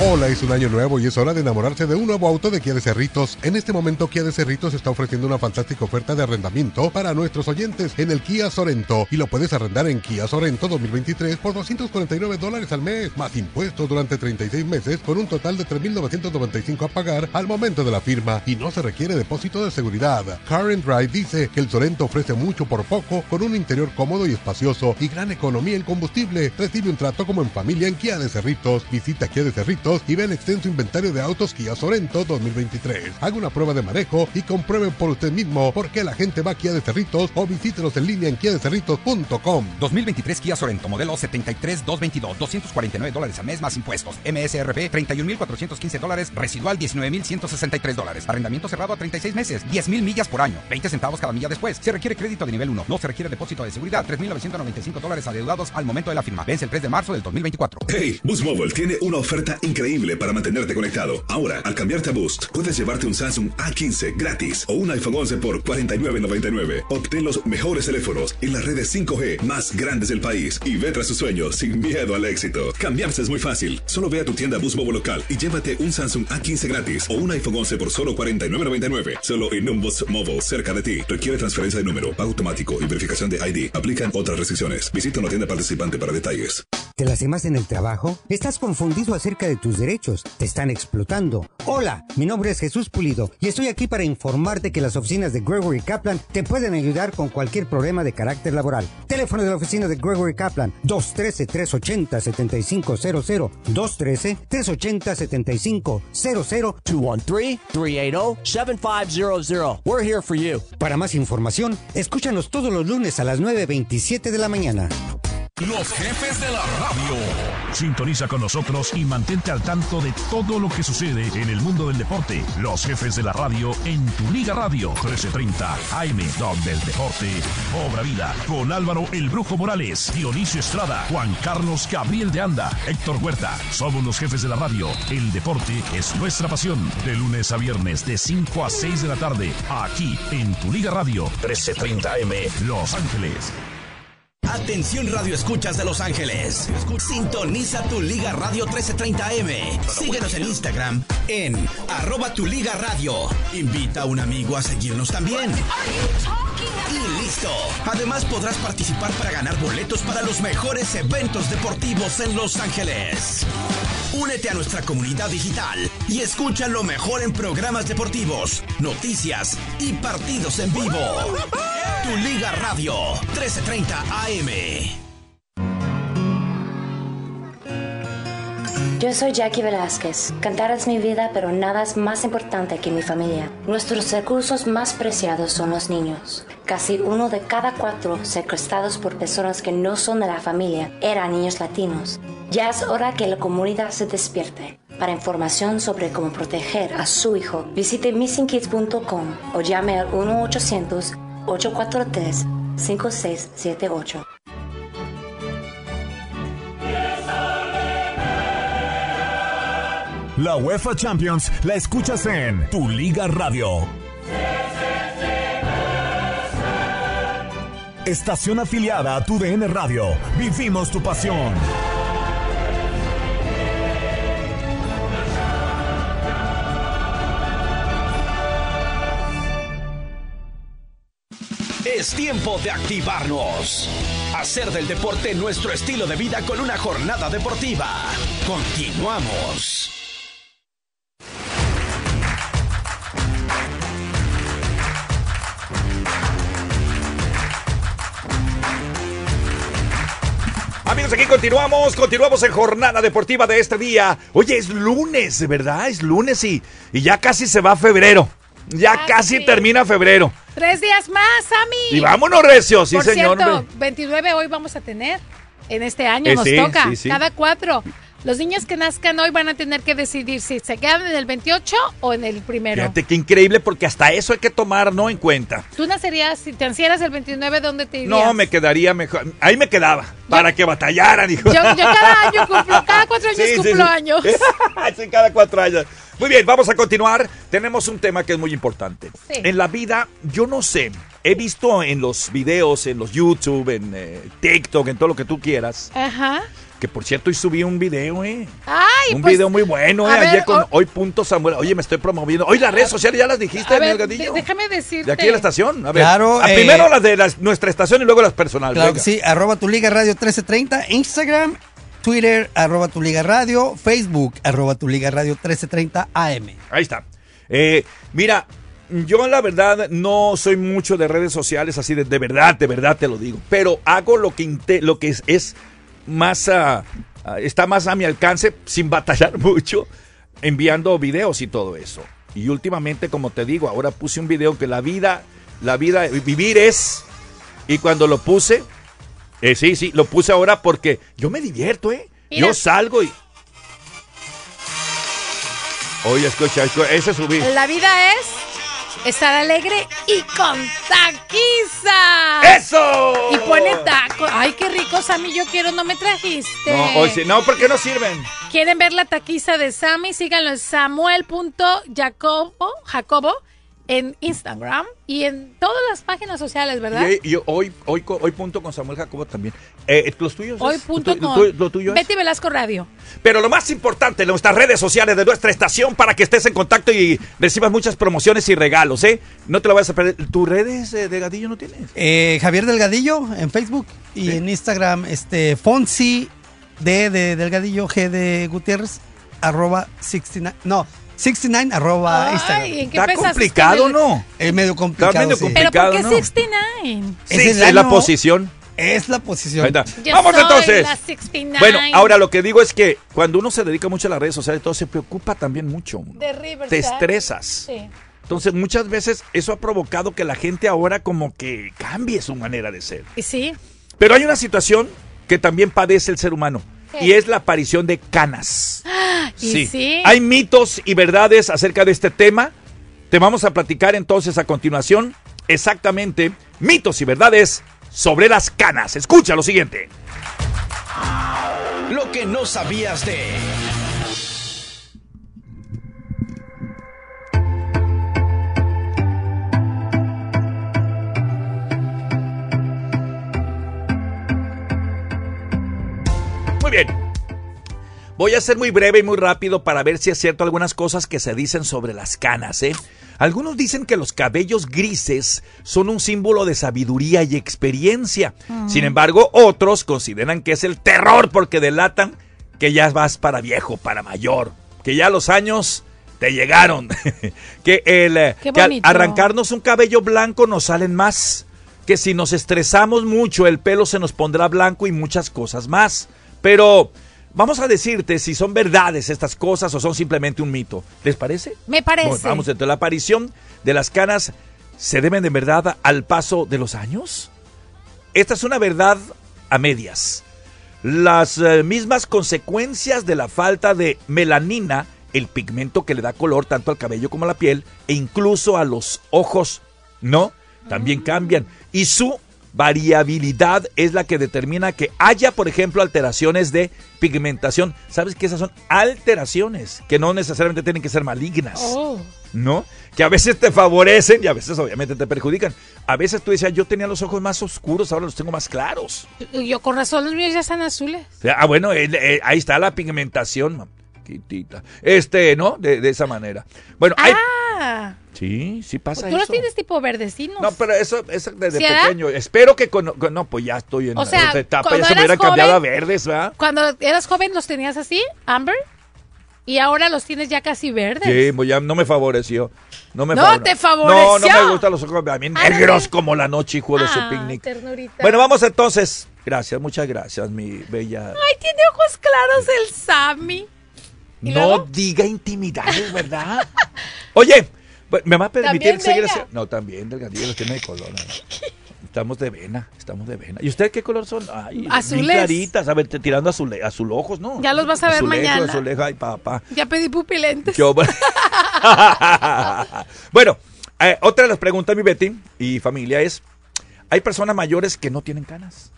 Hola, es un año nuevo y es hora de enamorarse de un nuevo auto de Kia de Cerritos. En este momento, Kia de Cerritos está ofreciendo una fantástica oferta de arrendamiento para nuestros oyentes en el Kia Sorento. Y lo puedes arrendar en Kia Sorento 2023 por 249 dólares al mes, más impuestos durante 36 meses, con un total de 3.995 a pagar al momento de la firma. Y no se requiere depósito de seguridad. And Drive dice que el Sorento ofrece mucho por poco, con un interior cómodo y espacioso y gran economía en combustible. Recibe un trato como en familia en Kia de Cerritos. Visita Kia de Cerritos y ve el extenso inventario de autos Kia Sorento 2023. Haga una prueba de manejo y compruebe por usted mismo por qué la gente va a Kia de Cerritos o visítenos en línea en kiadecerritos.com. 2023 Kia Sorento, modelo 73222, 249 dólares al mes más impuestos. MSRP 31.415 dólares, residual 19.163 dólares. Arrendamiento cerrado a 36 meses, 10.000 millas por año, 20 centavos cada milla después. Se requiere crédito de nivel 1, no se requiere depósito de seguridad, 3.995 dólares adeudados al momento de la firma. Vence el 3 de marzo del 2024. Hey, Boost Mobile tiene una oferta increíble para mantenerte conectado. Ahora, al cambiarte a Boost, puedes llevarte un Samsung A15 gratis o un iPhone 11 por $49.99. Obtén los mejores teléfonos en las redes 5G más grandes del país y ve tras sus sueños sin miedo al éxito. Cambiarse es muy fácil. Solo ve a tu tienda Boost Mobile local y llévate un Samsung A15 gratis o un iPhone 11 por solo $49.99. Solo en un Boost Mobile cerca de ti. Requiere transferencia de número, pago automático y verificación de ID. Aplican otras restricciones. Visita una tienda participante para detalles. ¿Te las más en el trabajo? ¿Estás confundido acerca de tus derechos? ¿Te están explotando? Hola, mi nombre es Jesús Pulido y estoy aquí para informarte que las oficinas de Gregory Kaplan te pueden ayudar con cualquier problema de carácter laboral. Teléfono de la oficina de Gregory Kaplan 213-380-7500 213-380-7500 213-380-7500 We're here for you. Para más información, escúchanos todos los lunes a las 9.27 de la mañana. Los jefes de la radio. Sintoniza con nosotros y mantente al tanto de todo lo que sucede en el mundo del deporte. Los jefes de la radio en tu Liga Radio 1330 AM, donde el deporte obra vida. Con Álvaro El Brujo Morales, Dionisio Estrada, Juan Carlos Gabriel de Anda, Héctor Huerta. Somos los jefes de la radio. El deporte es nuestra pasión. De lunes a viernes, de 5 a 6 de la tarde, aquí en tu Liga Radio 1330 AM, Los Ángeles. Atención Radio Escuchas de Los Ángeles. Sintoniza tu Liga Radio 1330M. Síguenos en Instagram en arroba tu Liga Radio. Invita a un amigo a seguirnos también. Y listo. Además podrás participar para ganar boletos para los mejores eventos deportivos en Los Ángeles. Únete a nuestra comunidad digital y escucha lo mejor en programas deportivos, noticias y partidos en vivo. Tu Liga Radio 1330 AM. Yo soy Jackie Velázquez. Cantar es mi vida, pero nada es más importante que mi familia. Nuestros recursos más preciados son los niños. Casi uno de cada cuatro secuestrados por personas que no son de la familia eran niños latinos. Ya es hora que la comunidad se despierte. Para información sobre cómo proteger a su hijo, visite missingkids.com o llame al 1-800-843-5678. La UEFA Champions la escuchas en Tu Liga Radio. Estación afiliada a Tu DN Radio. Vivimos tu pasión. Es tiempo de activarnos. Hacer del deporte nuestro estilo de vida con una jornada deportiva. Continuamos. Amigos, aquí continuamos, continuamos en jornada deportiva de este día. Oye, es lunes, ¿verdad? Es lunes y, y ya casi se va febrero. Ya casi termina febrero. Tres días más, Sammy. Y vámonos, Recio, sí, Por señor. cierto, hombre. 29 hoy vamos a tener. En este año Eh, nos sí, toca. sí, sí. Cada cuatro. Los niños que nazcan hoy van a tener que decidir si se quedan en el 28 o en el primero. Fíjate qué increíble, porque hasta eso hay que tomar, ¿no? En cuenta. Tú nacerías, si te nacieras el 29, ¿dónde te irías? No, me quedaría mejor. Ahí me quedaba, para que batallaran, hijo. Yo, yo cada año cumplo, cada cuatro años Sí, sí, cumplo sí. años. Sí, cada cuatro años. Muy bien, vamos a continuar. Tenemos un tema que es muy importante. Sí. En la vida, yo no sé, he visto en los videos, en los YouTube, en eh, TikTok, en todo lo que tú quieras, Ajá. que por cierto hoy subí un video, ¿eh? Ay, un pues, video muy bueno, a ¿eh? ver, Ayer con o- hoy punto Samuel. Oye, me estoy promoviendo. Hoy las redes sociales ya las dijiste, a Miguel Gadillo. déjame decirte. De aquí de la estación. A ver, Claro, a eh, primero las de las- nuestra estación y luego las personales. Claro que sí, arroba tu liga radio 1330, Instagram, Twitter, arroba tu liga radio, Facebook, arroba tu liga radio 1330 AM. Ahí está. Eh, mira, yo la verdad no soy mucho de redes sociales, así de, de verdad, de verdad te lo digo. Pero hago lo que, lo que es, es más ah, ah, está más a mi alcance sin batallar mucho enviando videos y todo eso. Y últimamente, como te digo, ahora puse un video que la vida, la vida, vivir es. Y cuando lo puse, eh, sí, sí, lo puse ahora porque yo me divierto, ¿eh? Mira. Yo salgo y. Oye, escucha, escucha, ese subí. La vida es estar alegre y con taquiza. ¡Eso! Y pone taco. Ay, qué rico, Sammy. Yo quiero, no me trajiste. No, hoy sí, no, porque no sirven. ¿Quieren ver la taquiza de Sammy? Síganlo en samuel.jacobo Jacobo en Instagram y en todas las páginas sociales, ¿verdad? Y, y hoy, hoy, hoy punto con Samuel Jacobo también. Eh, los tuyos. Hoy es- punto con tu- lo tuyo es. Betty Velasco Radio. Pero lo más importante, nuestras redes sociales de nuestra estación para que estés en contacto y recibas muchas promociones y regalos, ¿eh? No te lo vayas a perder. ¿Tus redes eh, de Gadillo no tienes? Eh, Javier Delgadillo en Facebook y en Instagram, este, Fonsi D de Delgadillo, G de Gutiérrez, arroba 69, no, 69 arroba Ay, Instagram. ¿en qué Está complicado, ¿no? ¿no? Es medio complicado. medio sí. ¿Pero por qué ¿no? 69? Sí, el es la año- posición. Es la posición. Ahí está. Yo Vamos soy entonces. la 69. Bueno, ahora lo que digo es que cuando uno se dedica mucho a las redes sociales, todo se preocupa también mucho. De Riverside. Te estresas. Sí. Entonces, muchas veces eso ha provocado que la gente ahora como que cambie su manera de ser. Y sí. Pero hay una situación que también padece el ser humano ¿Qué? y es la aparición de canas. Y sí. Hay mitos y verdades acerca de este tema. Te vamos a platicar entonces a continuación exactamente mitos y verdades sobre las canas. Escucha lo siguiente. Lo que no sabías de. Bien. Voy a ser muy breve y muy rápido para ver si es cierto algunas cosas que se dicen sobre las canas, ¿eh? Algunos dicen que los cabellos grises son un símbolo de sabiduría y experiencia. Mm. Sin embargo, otros consideran que es el terror porque delatan que ya vas para viejo, para mayor, que ya los años te llegaron, que el eh, que al arrancarnos un cabello blanco nos salen más, que si nos estresamos mucho el pelo se nos pondrá blanco y muchas cosas más. Pero vamos a decirte si son verdades estas cosas o son simplemente un mito. ¿Les parece? Me parece. Bueno, vamos, entonces la aparición de las canas se deben de verdad al paso de los años. Esta es una verdad a medias. Las eh, mismas consecuencias de la falta de melanina, el pigmento que le da color tanto al cabello como a la piel e incluso a los ojos, ¿no? También cambian. Y su variabilidad es la que determina que haya, por ejemplo, alteraciones de pigmentación. ¿Sabes que esas son alteraciones que no necesariamente tienen que ser malignas? Oh. ¿no? Que a veces te favorecen y a veces obviamente te perjudican. A veces tú decías, yo tenía los ojos más oscuros, ahora los tengo más claros. Yo con razón los míos ya están azules. Ah, bueno, eh, eh, ahí está la pigmentación, mam- quitita. Este, ¿no? De, de esa manera. Bueno, hay... Ah, Sí, sí pasa tú los eso. tienes tipo verdecinos. No, pero eso es desde ¿Sí, verdad? pequeño. Espero que con, con- No, pues ya estoy en O sea, otra etapa. Ya se me eras hubieran cambiado a verdes, ¿verdad? Cuando eras joven los tenías así, Amber, y ahora los tienes ya casi verdes. Sí, pues ya no me favoreció. No, me No favore- te favoreció. No, no me gustan los ojos a mí negros como la noche, hijo de su Ah, picnic. ternurita. Bueno, vamos entonces. Gracias, muchas gracias, mi bella. Ay, tiene ojos claros el Sammy. ¿y No luego? diga intimidades, ¿verdad? Oye, pues, ¿me va a permitir seguir así? No, también, delgadillo, los tiene de color. ¿no? Estamos de vena, estamos de vena. ¿Y ustedes qué color son? Ay, Azules. bien claritas, a ver, te- tirando azule, azul ojos, ¿no? Ya los vas a ver mañana. azulejo, ay, papá. Ya pedí pupilentes. Yo- bueno, eh, otra de las preguntas, mi Betty y familia, es: ¿hay personas mayores que no tienen canas?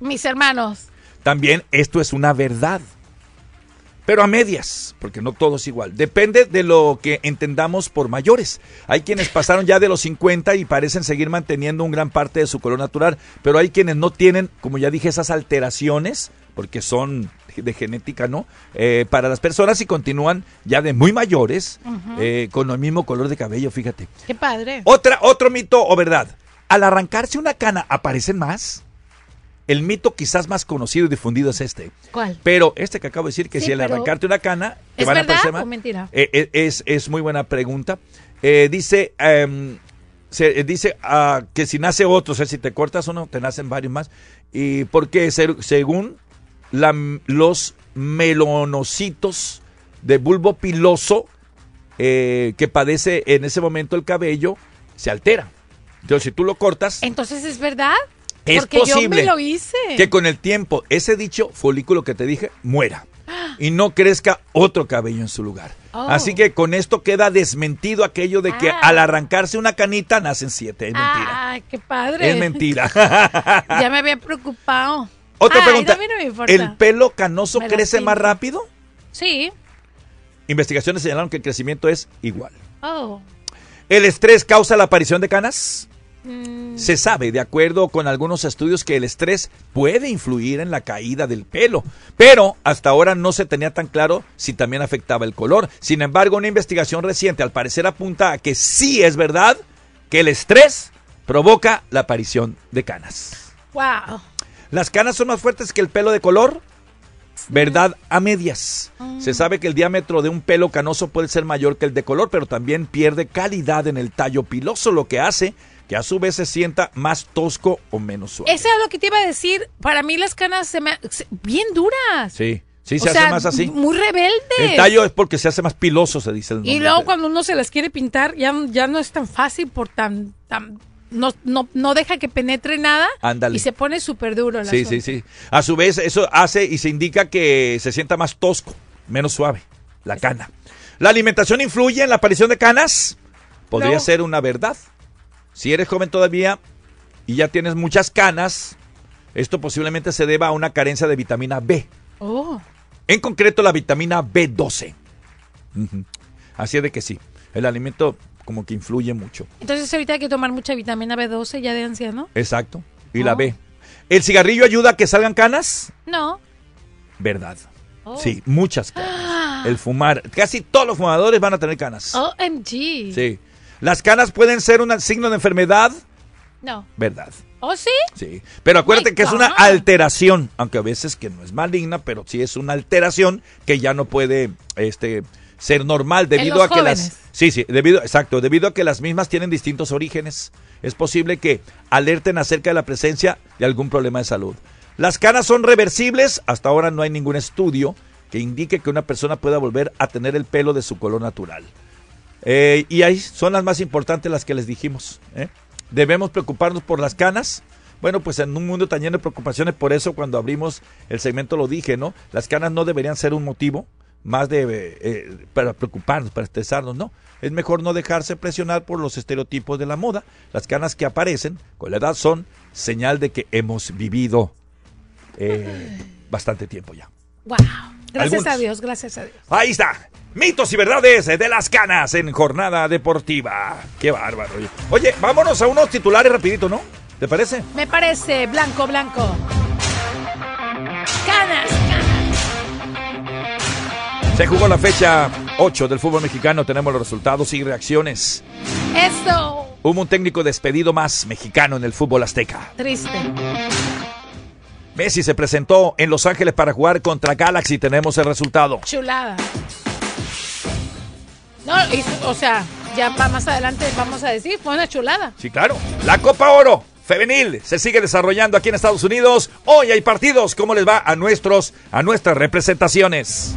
Mis hermanos. También esto es una verdad. Pero a medias, porque no todo es igual. Depende de lo que entendamos por mayores. Hay quienes pasaron ya de los 50 y parecen seguir manteniendo un gran parte de su color natural, pero hay quienes no tienen, como ya dije, esas alteraciones, porque son de genética, ¿no? Eh, para las personas y continúan ya de muy mayores eh, con el mismo color de cabello, fíjate. Qué padre. Otra, otro mito o verdad. Al arrancarse una cana, ¿aparecen más? El mito quizás más conocido y difundido es este. ¿Cuál? Pero este que acabo de decir, que Sí, si al arrancarte una cana, te ¿Es van a verdad aparecer más. o mentira? Eh, eh, es, es muy buena pregunta. Eh, dice, em, se, eh, dice ah, que si nace otro, o sea, si te cortas uno, te nacen varios más. Y porque se- según la- los melonocitos de bulbo piloso eh, que padece en ese momento el cabello se altera. Entonces, si tú lo cortas, Entonces es verdad. Es Porque yo posible me lo hice. que con el tiempo ese dicho folículo que te dije muera y no crezca otro cabello en su lugar. Oh. Así que con esto queda desmentido aquello de que Ah. al arrancarse una canita nacen siete. Es mentira. Ay, qué padre. Es mentira. Ya me había preocupado. Otra pregunta. no. ¿El pelo canoso Me crece más rápido? Sí. Investigaciones señalaron que el crecimiento es igual. Oh. ¿El estrés causa la aparición de canas? Mm. Se sabe, de acuerdo con algunos estudios, que el estrés puede influir en la caída del pelo, pero hasta ahora no se tenía tan claro si también afectaba el color. Sin embargo, una investigación reciente al parecer apunta a que sí es verdad que el estrés provoca la aparición de canas. Wow. ¿Las canas son más fuertes que el pelo de color? Verdad a medias. Se sabe que el diámetro de un pelo canoso puede ser mayor que el de color, pero también pierde calidad en el tallo piloso, lo que hace que a su vez se sienta más tosco o menos suave. Eso es lo que te iba a decir. Para mí las canas se me se- bien duras. Sí, sí O se sea, hace más así. Muy rebeldes. El tallo es porque se hace más piloso, se dice el. Y luego cuando uno se las quiere pintar, ya, ya no es tan fácil por tan, tan no, no, no deja que penetre nada Ándale. y se pone súper duro el Sí, sí, sí. A su vez, eso hace y se indica que se sienta más tosco, menos suave, la cana. ¿La alimentación influye en la aparición de canas? Podría No. ser una verdad. Si eres joven todavía y ya tienes muchas canas, esto posiblemente se deba a una carencia de vitamina B. Oh. En concreto, la vitamina B12. Ujú. Así es de que sí, el alimento como que influye mucho. Entonces ahorita hay que tomar mucha vitamina B12 ya de anciano. Exacto. Y la Oh. B. ¿El cigarrillo ayuda a que salgan canas? No. Verdad. Oh. Sí, muchas canas. Ah. El fumar. Casi todos los fumadores van a tener canas. OMG. Sí. ¿Las canas pueden ser un signo de enfermedad? No. Verdad. ¿Oh, sí? Sí. Pero acuérdate My que es una alteración, aunque a veces que no es maligna, pero sí es una alteración que ya no puede este ser normal debido los a que las. Sí, sí, debido exacto, debido a que las mismas tienen distintos orígenes. Es posible que alerten acerca de la presencia de algún problema de salud. Las canas son reversibles, hasta ahora no hay ningún estudio que indique que una persona pueda volver a tener el pelo de su color natural. Eh, y ahí son las más importantes las que les dijimos. ¿eh? Debemos preocuparnos por las canas. Bueno, pues en un mundo tan lleno de preocupaciones, por eso cuando abrimos el segmento lo dije, ¿no? Las canas no deberían ser un motivo más de eh, para preocuparnos, para estresarnos, ¿no? Es mejor no dejarse presionar por los estereotipos de la moda. Las canas que aparecen con la edad son señal de que hemos vivido eh, bastante tiempo ya. Wow. Gracias Algunos. a Dios, gracias a Dios. Ahí está. Mitos y verdades de las canas en jornada deportiva. Qué bárbaro. Oye, vámonos a unos titulares rapidito, ¿no? ¿Te parece? Me parece blanco, blanco. Canas, Se jugó la fecha 8 del fútbol mexicano. Tenemos los resultados y reacciones. Esto. Hubo un técnico despedido más mexicano en el fútbol azteca. Triste. Messi se presentó en Los Ángeles para jugar contra Galaxy. Tenemos el resultado. Chulada. No, y- o sea, ya más adelante vamos a decir, fue una chulada. Sí, claro. La Copa Oro femenil se sigue desarrollando aquí en Estados Unidos. Hoy hay partidos. ¿Cómo les va a nuestros, a nuestras representaciones?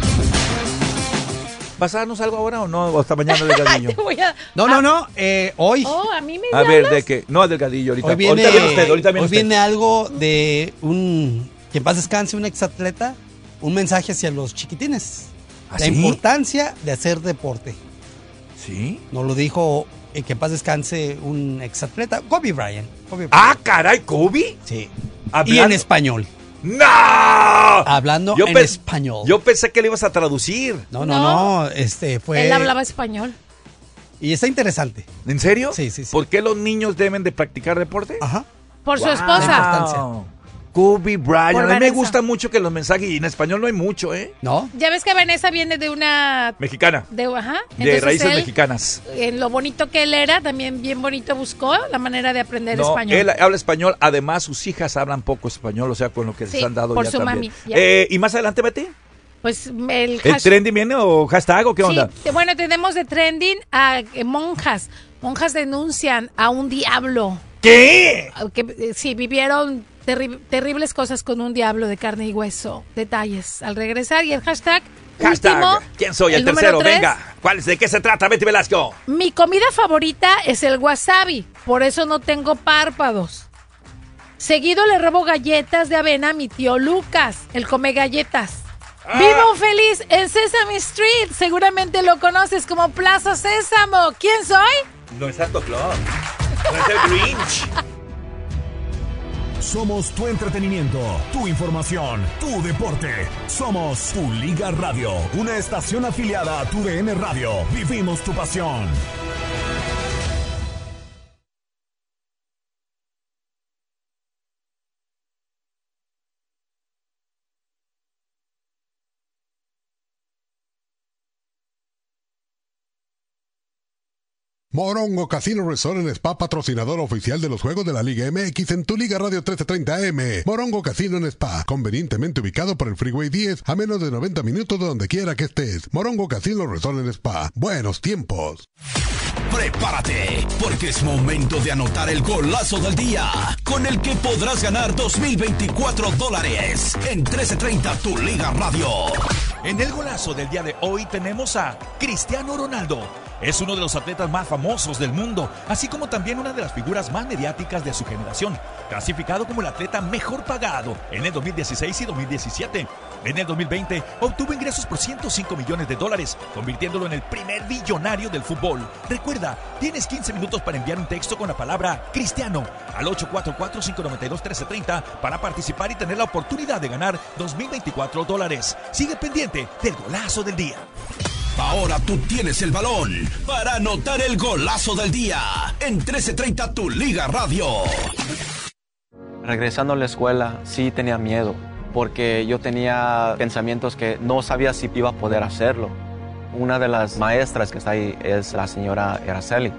¿Vas a darnos algo ahora o no? O hasta mañana delgadillo. A- No, no, no. eh, hoy. Oh, a mí me A ver, de que no delgadillo ahorita. Hoy viene, ahorita viene usted, ahorita viene hoy usted. viene algo de un. Que en paz descanse, un exatleta. Un mensaje hacia los chiquitines. ¿Ah, la sí? importancia de hacer deporte. ¿Sí? Nos lo dijo eh, que en paz descanse un exatleta, Kobe Bryant. Kobe Bryant. Ah, caray, Kobe. Sí. Y Hablando- en español. ¡No! Hablando en español. Yo pensé que le ibas a traducir. No, no, no. Este fue. Él hablaba español. Y está interesante. ¿En serio? Sí, sí, sí. ¿Por qué los niños deben de practicar deporte? Ajá. Por su esposa. Kobe Bryant. Por a mí me gusta mucho que los mensajes, y en español no hay mucho, ¿eh? ¿No? Ya ves que Vanessa viene de una... Mexicana. De, ajá. De raíces él, mexicanas. En lo bonito que él era, también bien bonito buscó la manera de aprender No, español. él habla español. Además, sus hijas hablan poco español, o sea, con lo que Sí, les han dado por ya su también. mami, ya. Eh, ¿Y más adelante, Betty? Pues el, ¿El trending viene o hashtag o qué Sí, onda? te- bueno, tenemos de trending a eh, monjas. Monjas denuncian a un diablo. ¿Qué? Que eh, sí, vivieron Terri- terribles cosas con un diablo de carne y hueso. Detalles al regresar y el hashtag. Hashtag, último, ¿quién soy? El, tercero, tres. venga. ¿Cuál, ¿De qué se trata, Betty Velasco? Mi comida favorita es el wasabi, por eso no tengo párpados. Seguido le robo galletas de avena a mi tío Lucas, él come galletas. Ah. Vivo feliz en Sesame Street, seguramente lo conoces como Plaza Sésamo. ¿Quién soy? No es Santo Claus. No es el Grinch. Somos tu entretenimiento, tu información, tu deporte. Somos tu Liga Radio, una estación afiliada a tu DN Radio. Vivimos tu pasión. Morongo Casino Resort en Spa, patrocinador oficial de los Juegos de la Liga MX en tu Liga Radio 1330M. Morongo Casino en Spa, convenientemente ubicado por el Freeway 10 a menos de 90 minutos de donde quiera que estés. Morongo Casino Resort en Spa. Buenos tiempos. Prepárate, porque es momento de anotar el golazo del día, con el que podrás ganar 2024 dólares en 1330 Tu Liga Radio. En el golazo del día de hoy tenemos a Cristiano Ronaldo. Es uno de los atletas más famosos del mundo, así como también una de las figuras más mediáticas de su generación, clasificado como el atleta mejor pagado en el 2016 y 2017. En el 2020 obtuvo ingresos por 105 millones de dólares, convirtiéndolo en el primer billonario del fútbol. Recuerda, tienes 15 minutos para enviar un texto con la palabra Cristiano al 844-592-1330 para participar y tener la oportunidad de ganar 2024 dólares. Sigue pendiente del golazo del día. Ahora tú tienes el balón para anotar el golazo del día en 1330 Tu Liga Radio. Regresando a la escuela, sí tenía miedo, porque yo tenía pensamientos que no sabía si iba a poder hacerlo. Una de las maestras que está ahí es la señora Araceli.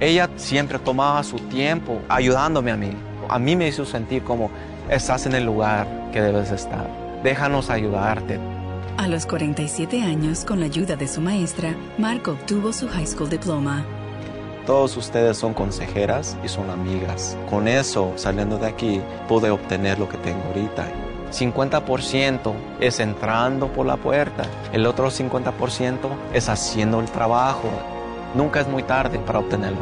Ella siempre tomaba su tiempo ayudándome a mí. A mí me hizo sentir como estás en el lugar que debes estar. Déjanos ayudarte. A los 47 años, con la ayuda de su maestra, Mark obtuvo su high school diploma. Todos ustedes son consejeras y son amigas. Con eso, saliendo de aquí, pude obtener lo que tengo ahorita. 50% es entrando por la puerta, el otro 50% es haciendo el trabajo. Nunca es muy tarde para obtenerlo.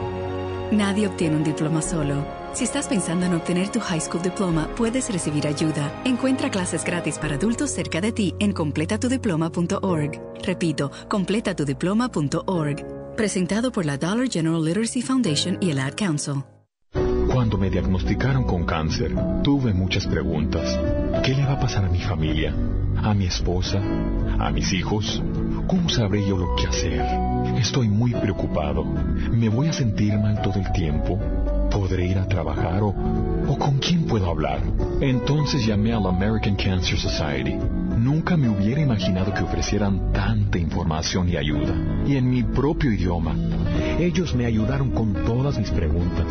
Nadie obtiene un diploma solo. Si estás pensando en obtener tu high school diploma, puedes recibir ayuda. Encuentra clases gratis para adultos cerca de ti en completatudiploma.org. Repito, completatudiploma.org. Presentado por la Dollar General Literacy Foundation y el Ad Council. Cuando me diagnosticaron con cáncer, tuve muchas preguntas. ¿Qué le va a pasar a mi familia? ¿A mi esposa? ¿A mis hijos? ¿Cómo sabré yo lo que hacer? Estoy muy preocupado. ¿Me voy a sentir mal todo el tiempo? ¿Podré ir a trabajar o, o con quién puedo hablar? Entonces llamé a la American Cancer Society. Nunca me hubiera imaginado que ofrecieran tanta información y ayuda. Y en mi propio idioma. Ellos me ayudaron con todas mis preguntas.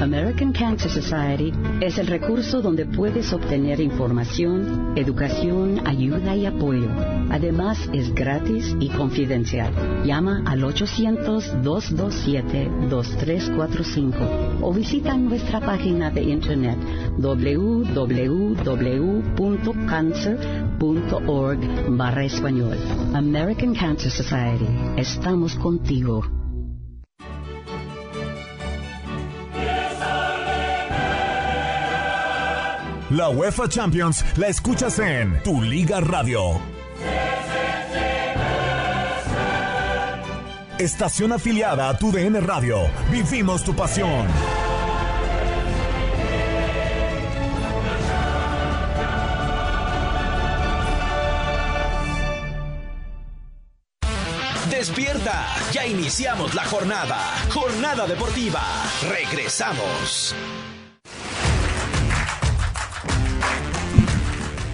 American Cancer Society es el recurso donde puedes obtener información, educación, ayuda y apoyo. Además, es gratis y confidencial. Llama al 800-227-2345 o visita nuestra página de internet www.cancer.org barra español. American Cancer Society. Estamos contigo. La UEFA Champions la escuchas en Tu Liga Radio. Estación afiliada a Tu DN Radio. Vivimos tu pasión. Despierta, ya iniciamos la jornada. Jornada deportiva. Regresamos.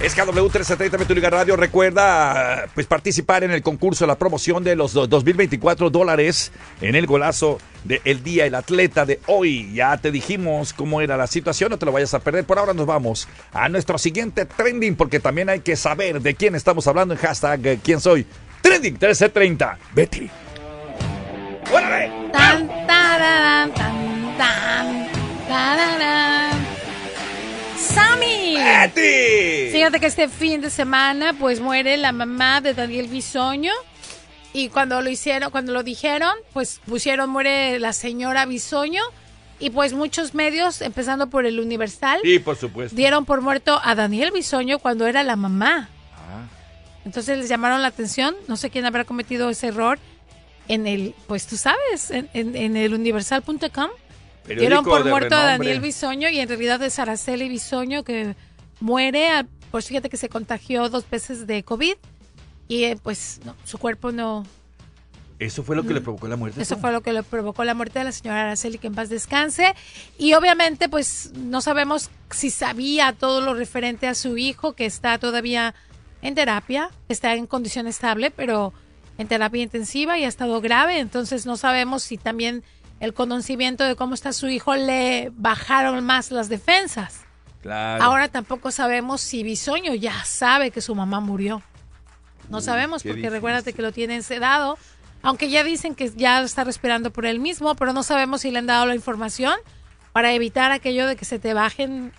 Es KW 1330 de tu Liga Radio. Recuerda pues participar en el concurso, la promoción de los do- 2024 dólares en el golazo del día, el atleta de hoy. Ya te dijimos cómo era la situación, no te lo vayas a perder. Por ahora nos vamos a nuestro siguiente trending porque también hay que saber de quién estamos hablando en hashtag eh, quién soy. Trending 1330. Betty. ¡Órale! Tan, tararán, tan, tan, tararán. Fíjate que este fin de semana, pues muere la mamá de Daniel Bisoño. Y cuando lo hicieron, cuando lo dijeron, pues pusieron muere la señora Bisoño. Y pues muchos medios, empezando por el Universal, Sí, por supuesto. dieron por muerto a Daniel Bisoño cuando era la mamá. Ah. Entonces les llamaron la atención. No sé quién habrá cometido ese error en el, pues tú sabes, en, en- en el universal.com. Dieron por muerto a. Daniel Bisoño y en realidad es Araceli Bisoño que muere. a- Pues fíjate que se contagió dos veces de COVID y eh, pues no, su cuerpo no. Eso fue lo que le provocó la muerte. Eso fue lo que le provocó la muerte de la señora Araceli, que en paz descanse. Y obviamente, pues no sabemos si sabía todo lo referente a su hijo, que está todavía en terapia, está en condición estable, pero en terapia intensiva y ha estado grave. Entonces no sabemos si también el conocimiento de cómo está su hijo le bajaron más las defensas. Claro. Ahora tampoco sabemos si Bisoño ya sabe que su mamá murió. No sabemos porque difícil. recuérdate que lo tienen sedado. Aunque ya dicen que ya está respirando por él mismo, pero no sabemos si le han dado la información para evitar aquello de que se te bajen,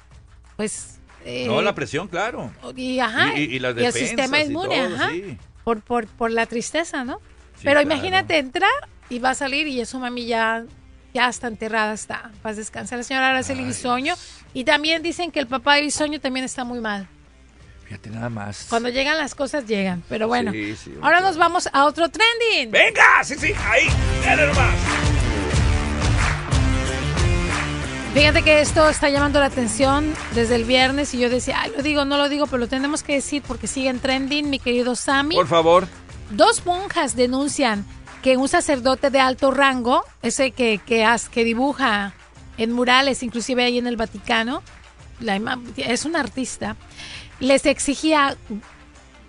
pues... eh, no, la presión, claro. y, ajá, Y- y- y las el sistema y inmune, todo, ajá, sí. por, por, por la tristeza, ¿no? Sí, Pero claro. imagínate entrar y va a salir y su mami ya, ya está enterrada, está. Paz descansa la señora Araceli Bisoño. Y también dicen que el papá de Bisoño también está muy mal. Fíjate nada más. Cuando llegan las cosas, llegan. Pero bueno, Sí, sí, ahora nos vamos a otro trending. ¡Venga! Sí, sí, ahí. Dale nomás. Fíjate que esto está llamando la atención desde el viernes y yo decía, ay, lo digo, no lo digo, pero lo tenemos que decir porque siguen trending, mi querido Sammy. Por favor. Dos monjas denuncian que un sacerdote de alto rango, ese que, que, que dibuja en murales, inclusive ahí en el Vaticano, la es un artista, les exigía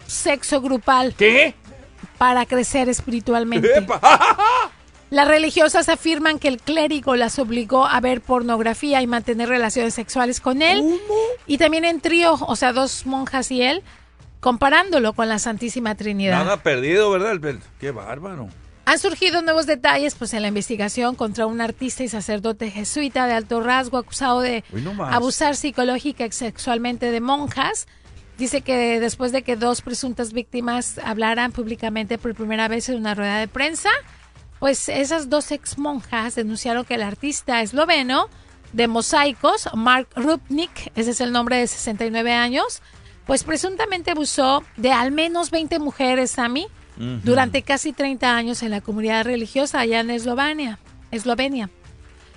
sexo grupal. ¿Qué? Para crecer espiritualmente. Las religiosas afirman que el clérigo las obligó a ver pornografía y mantener relaciones sexuales con él. Y también en trío, o sea, dos monjas y él, comparándolo con la Santísima Trinidad. Nada perdido, ¿verdad? Qué bárbaro. Han surgido nuevos detalles pues en la investigación contra un artista y sacerdote jesuita de alto rasgo acusado de no abusar psicológica y sexualmente de monjas. Dice que después de que dos presuntas víctimas hablaran públicamente por primera vez en una rueda de prensa, pues esas dos ex monjas denunciaron que el artista esloveno de mosaicos, Mark Rupnik, ese es el nombre de 69 años, pues presuntamente abusó de al menos 20 mujeres, a durante casi 30 años en la comunidad religiosa allá en Eslovenia. Eslovenia.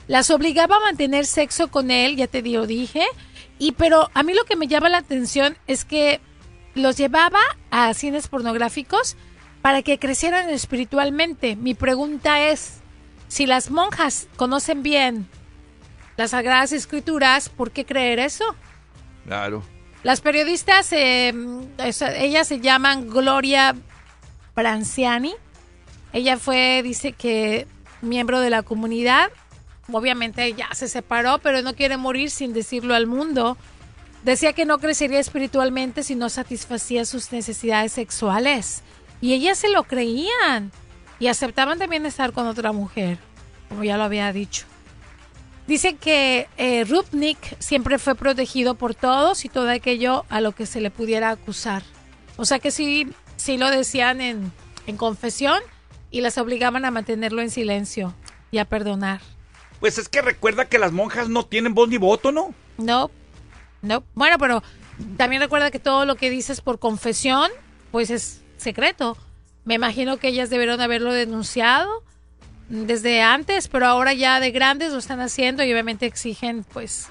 Las obligaba a mantener sexo con él, ya te digo, dije, y pero a mí lo que me llama la atención es que los llevaba a cines pornográficos para que crecieran espiritualmente. Mi pregunta es, si las monjas conocen bien las Sagradas Escrituras, ¿por qué creer eso? Claro. Las periodistas, eh, es- ellas se llaman Gloria Branciani. Ella fue, dice que, miembro de la comunidad. Obviamente ya se separó, pero no quiere morir sin decirlo al mundo. Decía que no crecería espiritualmente si no satisfacía sus necesidades sexuales. Y ellas se lo creían. Y aceptaban también estar con otra mujer, como ya lo había dicho. Dice que eh, Rupnik siempre fue protegido por todos y todo aquello a lo que se le pudiera acusar. O sea que sí, sí lo decían en, en confesión y las obligaban a mantenerlo en silencio y a perdonar. Pues es que recuerda que las monjas no tienen voz ni voto, ¿no? No, no. Bueno, pero también recuerda que todo lo que dices por confesión, pues es secreto. Me imagino que ellas debieron haberlo denunciado desde antes, pero ahora ya de grandes lo están haciendo y obviamente exigen pues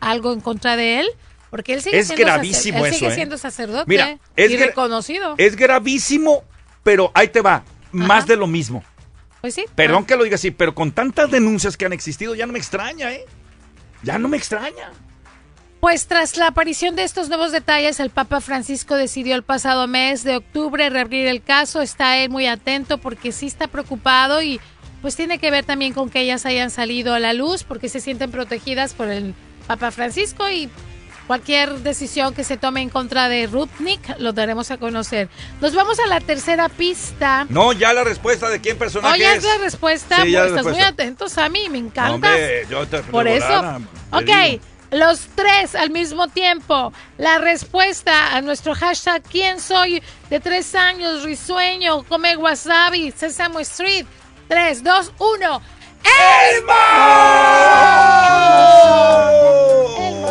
algo en contra de él, porque él sigue Es siendo gravísimo sacer- él sigue ¿eh? siendo sacerdote Mira, es y reconocido. Es gravísimo, pero ahí te va. Más de lo mismo. Pues sí. Perdón que lo diga así, pero con tantas denuncias que han existido, ya no me extraña, ¿eh? Ya no me extraña. Pues tras la aparición de estos nuevos detalles, el Papa Francisco decidió el pasado mes de octubre reabrir el caso. Está él muy atento porque sí está preocupado y pues tiene que ver también con que ellas hayan salido a la luz porque se sienten protegidas por el Papa Francisco y cualquier decisión que se tome en contra de Rupnik lo daremos a conocer. Nos vamos a la tercera pista. No, ya la respuesta de quién personaje Oye, es es. la respuesta. Sí, ya pues, la estás muy respuesta. atento, Sammy, me te- Por eso. Ok, digo. los tres al mismo tiempo. La respuesta a nuestro hashtag ¿Quién soy? De tres años, risueño, come wasabi, Sesamo Street. 3, 2, 1. ¡Elmo! Elmo,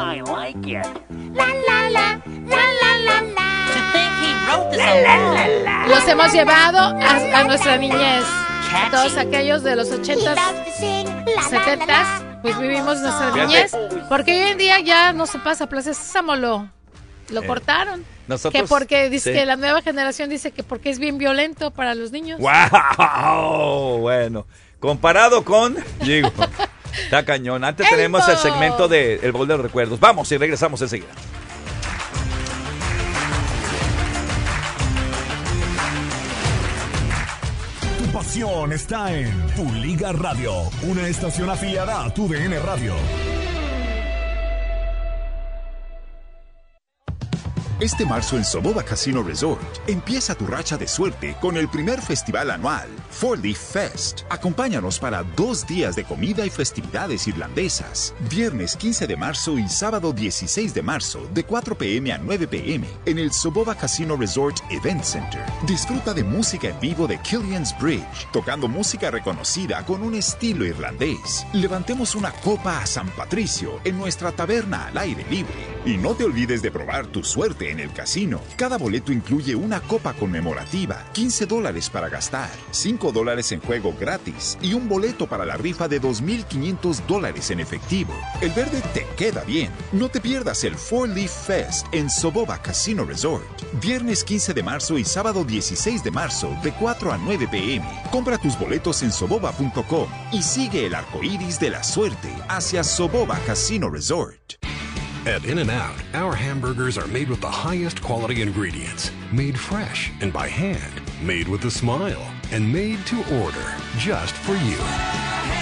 I like it. La la la, la la la la. To think he wrote this alone. Los hemos llevado a, a nuestra niñez. A todos aquellos de los 80s, 70s, pues vivimos nuestra Fíjate. niñez. Porque hoy en día ya no se pasa Plaza Sésamo, lo, lo Eh, cortaron. nosotros- que porque dice sí. que la nueva generación dice que porque es bien violento para los niños. ¡Wow! Bueno, comparado con. Digo, está cañón. Antes tenemos el segmento de El Bol de los Recuerdos. Vamos y regresamos enseguida. Tu pasión está en Tu Liga Radio, una estación afiliada a Tu DN Radio. Este marzo en Soboba Casino Resort empieza tu racha de suerte con el primer festival anual, Four Leaf Fest. Acompáñanos para dos días de comida y festividades irlandesas. Viernes 15 de marzo y sábado 16 de marzo de 4 pm a 9 pm en el Soboba Casino Resort Event Center. Disfruta de música en vivo de Killian's Bridge, tocando música reconocida con un estilo irlandés. Levantemos una copa a San Patricio en nuestra taberna al aire libre. Y no te olvides de probar tu suerte en el casino. Cada boleto incluye una copa conmemorativa, 15 dólares para gastar, 5 dólares en juego gratis y un boleto para la rifa de 2.500 dólares en efectivo. El verde te queda bien. No te pierdas el Four Leaf Fest en Soboba Casino Resort. Viernes 15 de marzo y sábado 16 de marzo de 4 a 9 pm. Compra tus boletos en soboba.com y sigue el arco iris de la suerte hacia Soboba Casino Resort. At In N Out, our hamburgers are made with the highest quality ingredients, made fresh and by hand, made with a smile, and made to order just for you.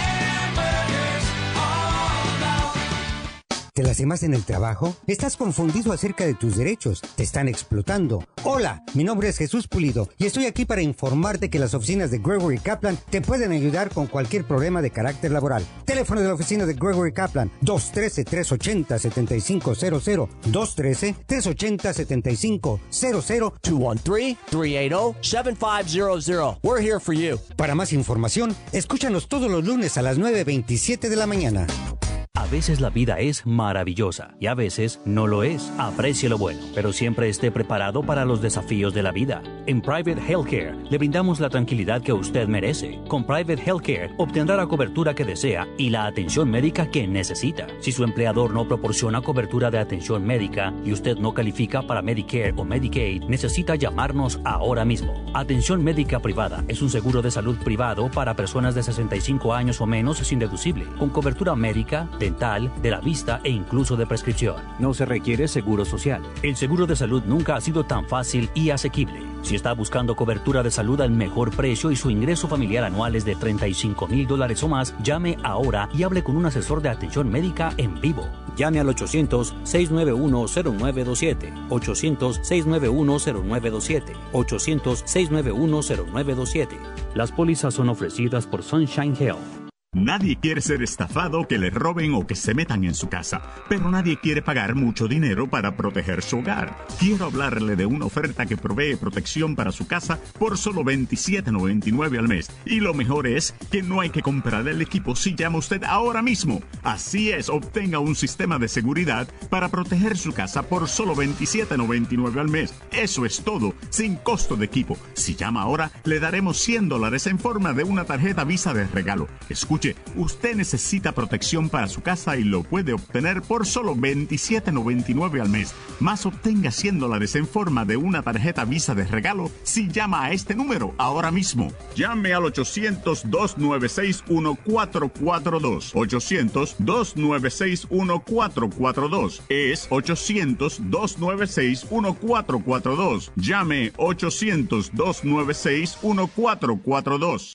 ¿Te lastimas en el trabajo? ¿Estás confundido acerca de tus derechos? ¿Te están explotando? Hola, mi nombre es Jesús Pulido y estoy aquí para informarte que las oficinas de Gregory Kaplan te pueden ayudar con cualquier problema de carácter laboral. Teléfono de la oficina de Gregory Kaplan 213-380-7500 213-380-7500 213-380-7500. We're here for you. Para más información, escúchanos todos los lunes a las 9.27 de la mañana. A veces la vida es maravillosa y a veces no lo es. Aprecie lo bueno, pero siempre esté preparado para los desafíos de la vida. En Private Healthcare le brindamos la tranquilidad que usted merece. Con Private Healthcare obtendrá la cobertura que desea y la atención médica que necesita. Si su empleador no proporciona cobertura de atención médica y usted no califica para Medicare o Medicaid, necesita llamarnos ahora mismo. Atención médica privada es un seguro de salud privado para personas de 65 años o menos sin deducible, con cobertura médica, dental, de la vista e incluso de prescripción. No se requiere seguro social. El seguro de salud nunca ha sido tan fácil y asequible. Si está buscando cobertura de salud al mejor precio y su ingreso familiar anual es de 35 mil dólares o más, llame ahora y hable con un asesor de atención médica en vivo. Llame al 800-691-0927. 800-691-0927. 800-691-0927. Las pólizas son ofrecidas por Sunshine Health. Nadie quiere ser estafado, que le roben o que se metan en su casa, pero nadie quiere pagar mucho dinero para proteger su hogar. Quiero hablarle de una oferta que provee protección para su casa por solo $27.99 al mes. Y lo mejor es que no hay que comprar el equipo si llama usted ahora mismo. Así es, obtenga un sistema de seguridad para proteger su casa por solo $27.99 al mes. Eso es todo, sin costo de equipo. Si llama ahora, le daremos 100 dólares en forma de una tarjeta Visa de regalo. Usted necesita protección para su casa y lo puede obtener por solo $27.99 al mes. Más obtenga 100 dólares en forma de una tarjeta Visa de regalo si llama a este número ahora mismo. Llame al 800-296-1442. 800-296-1442. Es 800-296-1442. Llame 800-296-1442.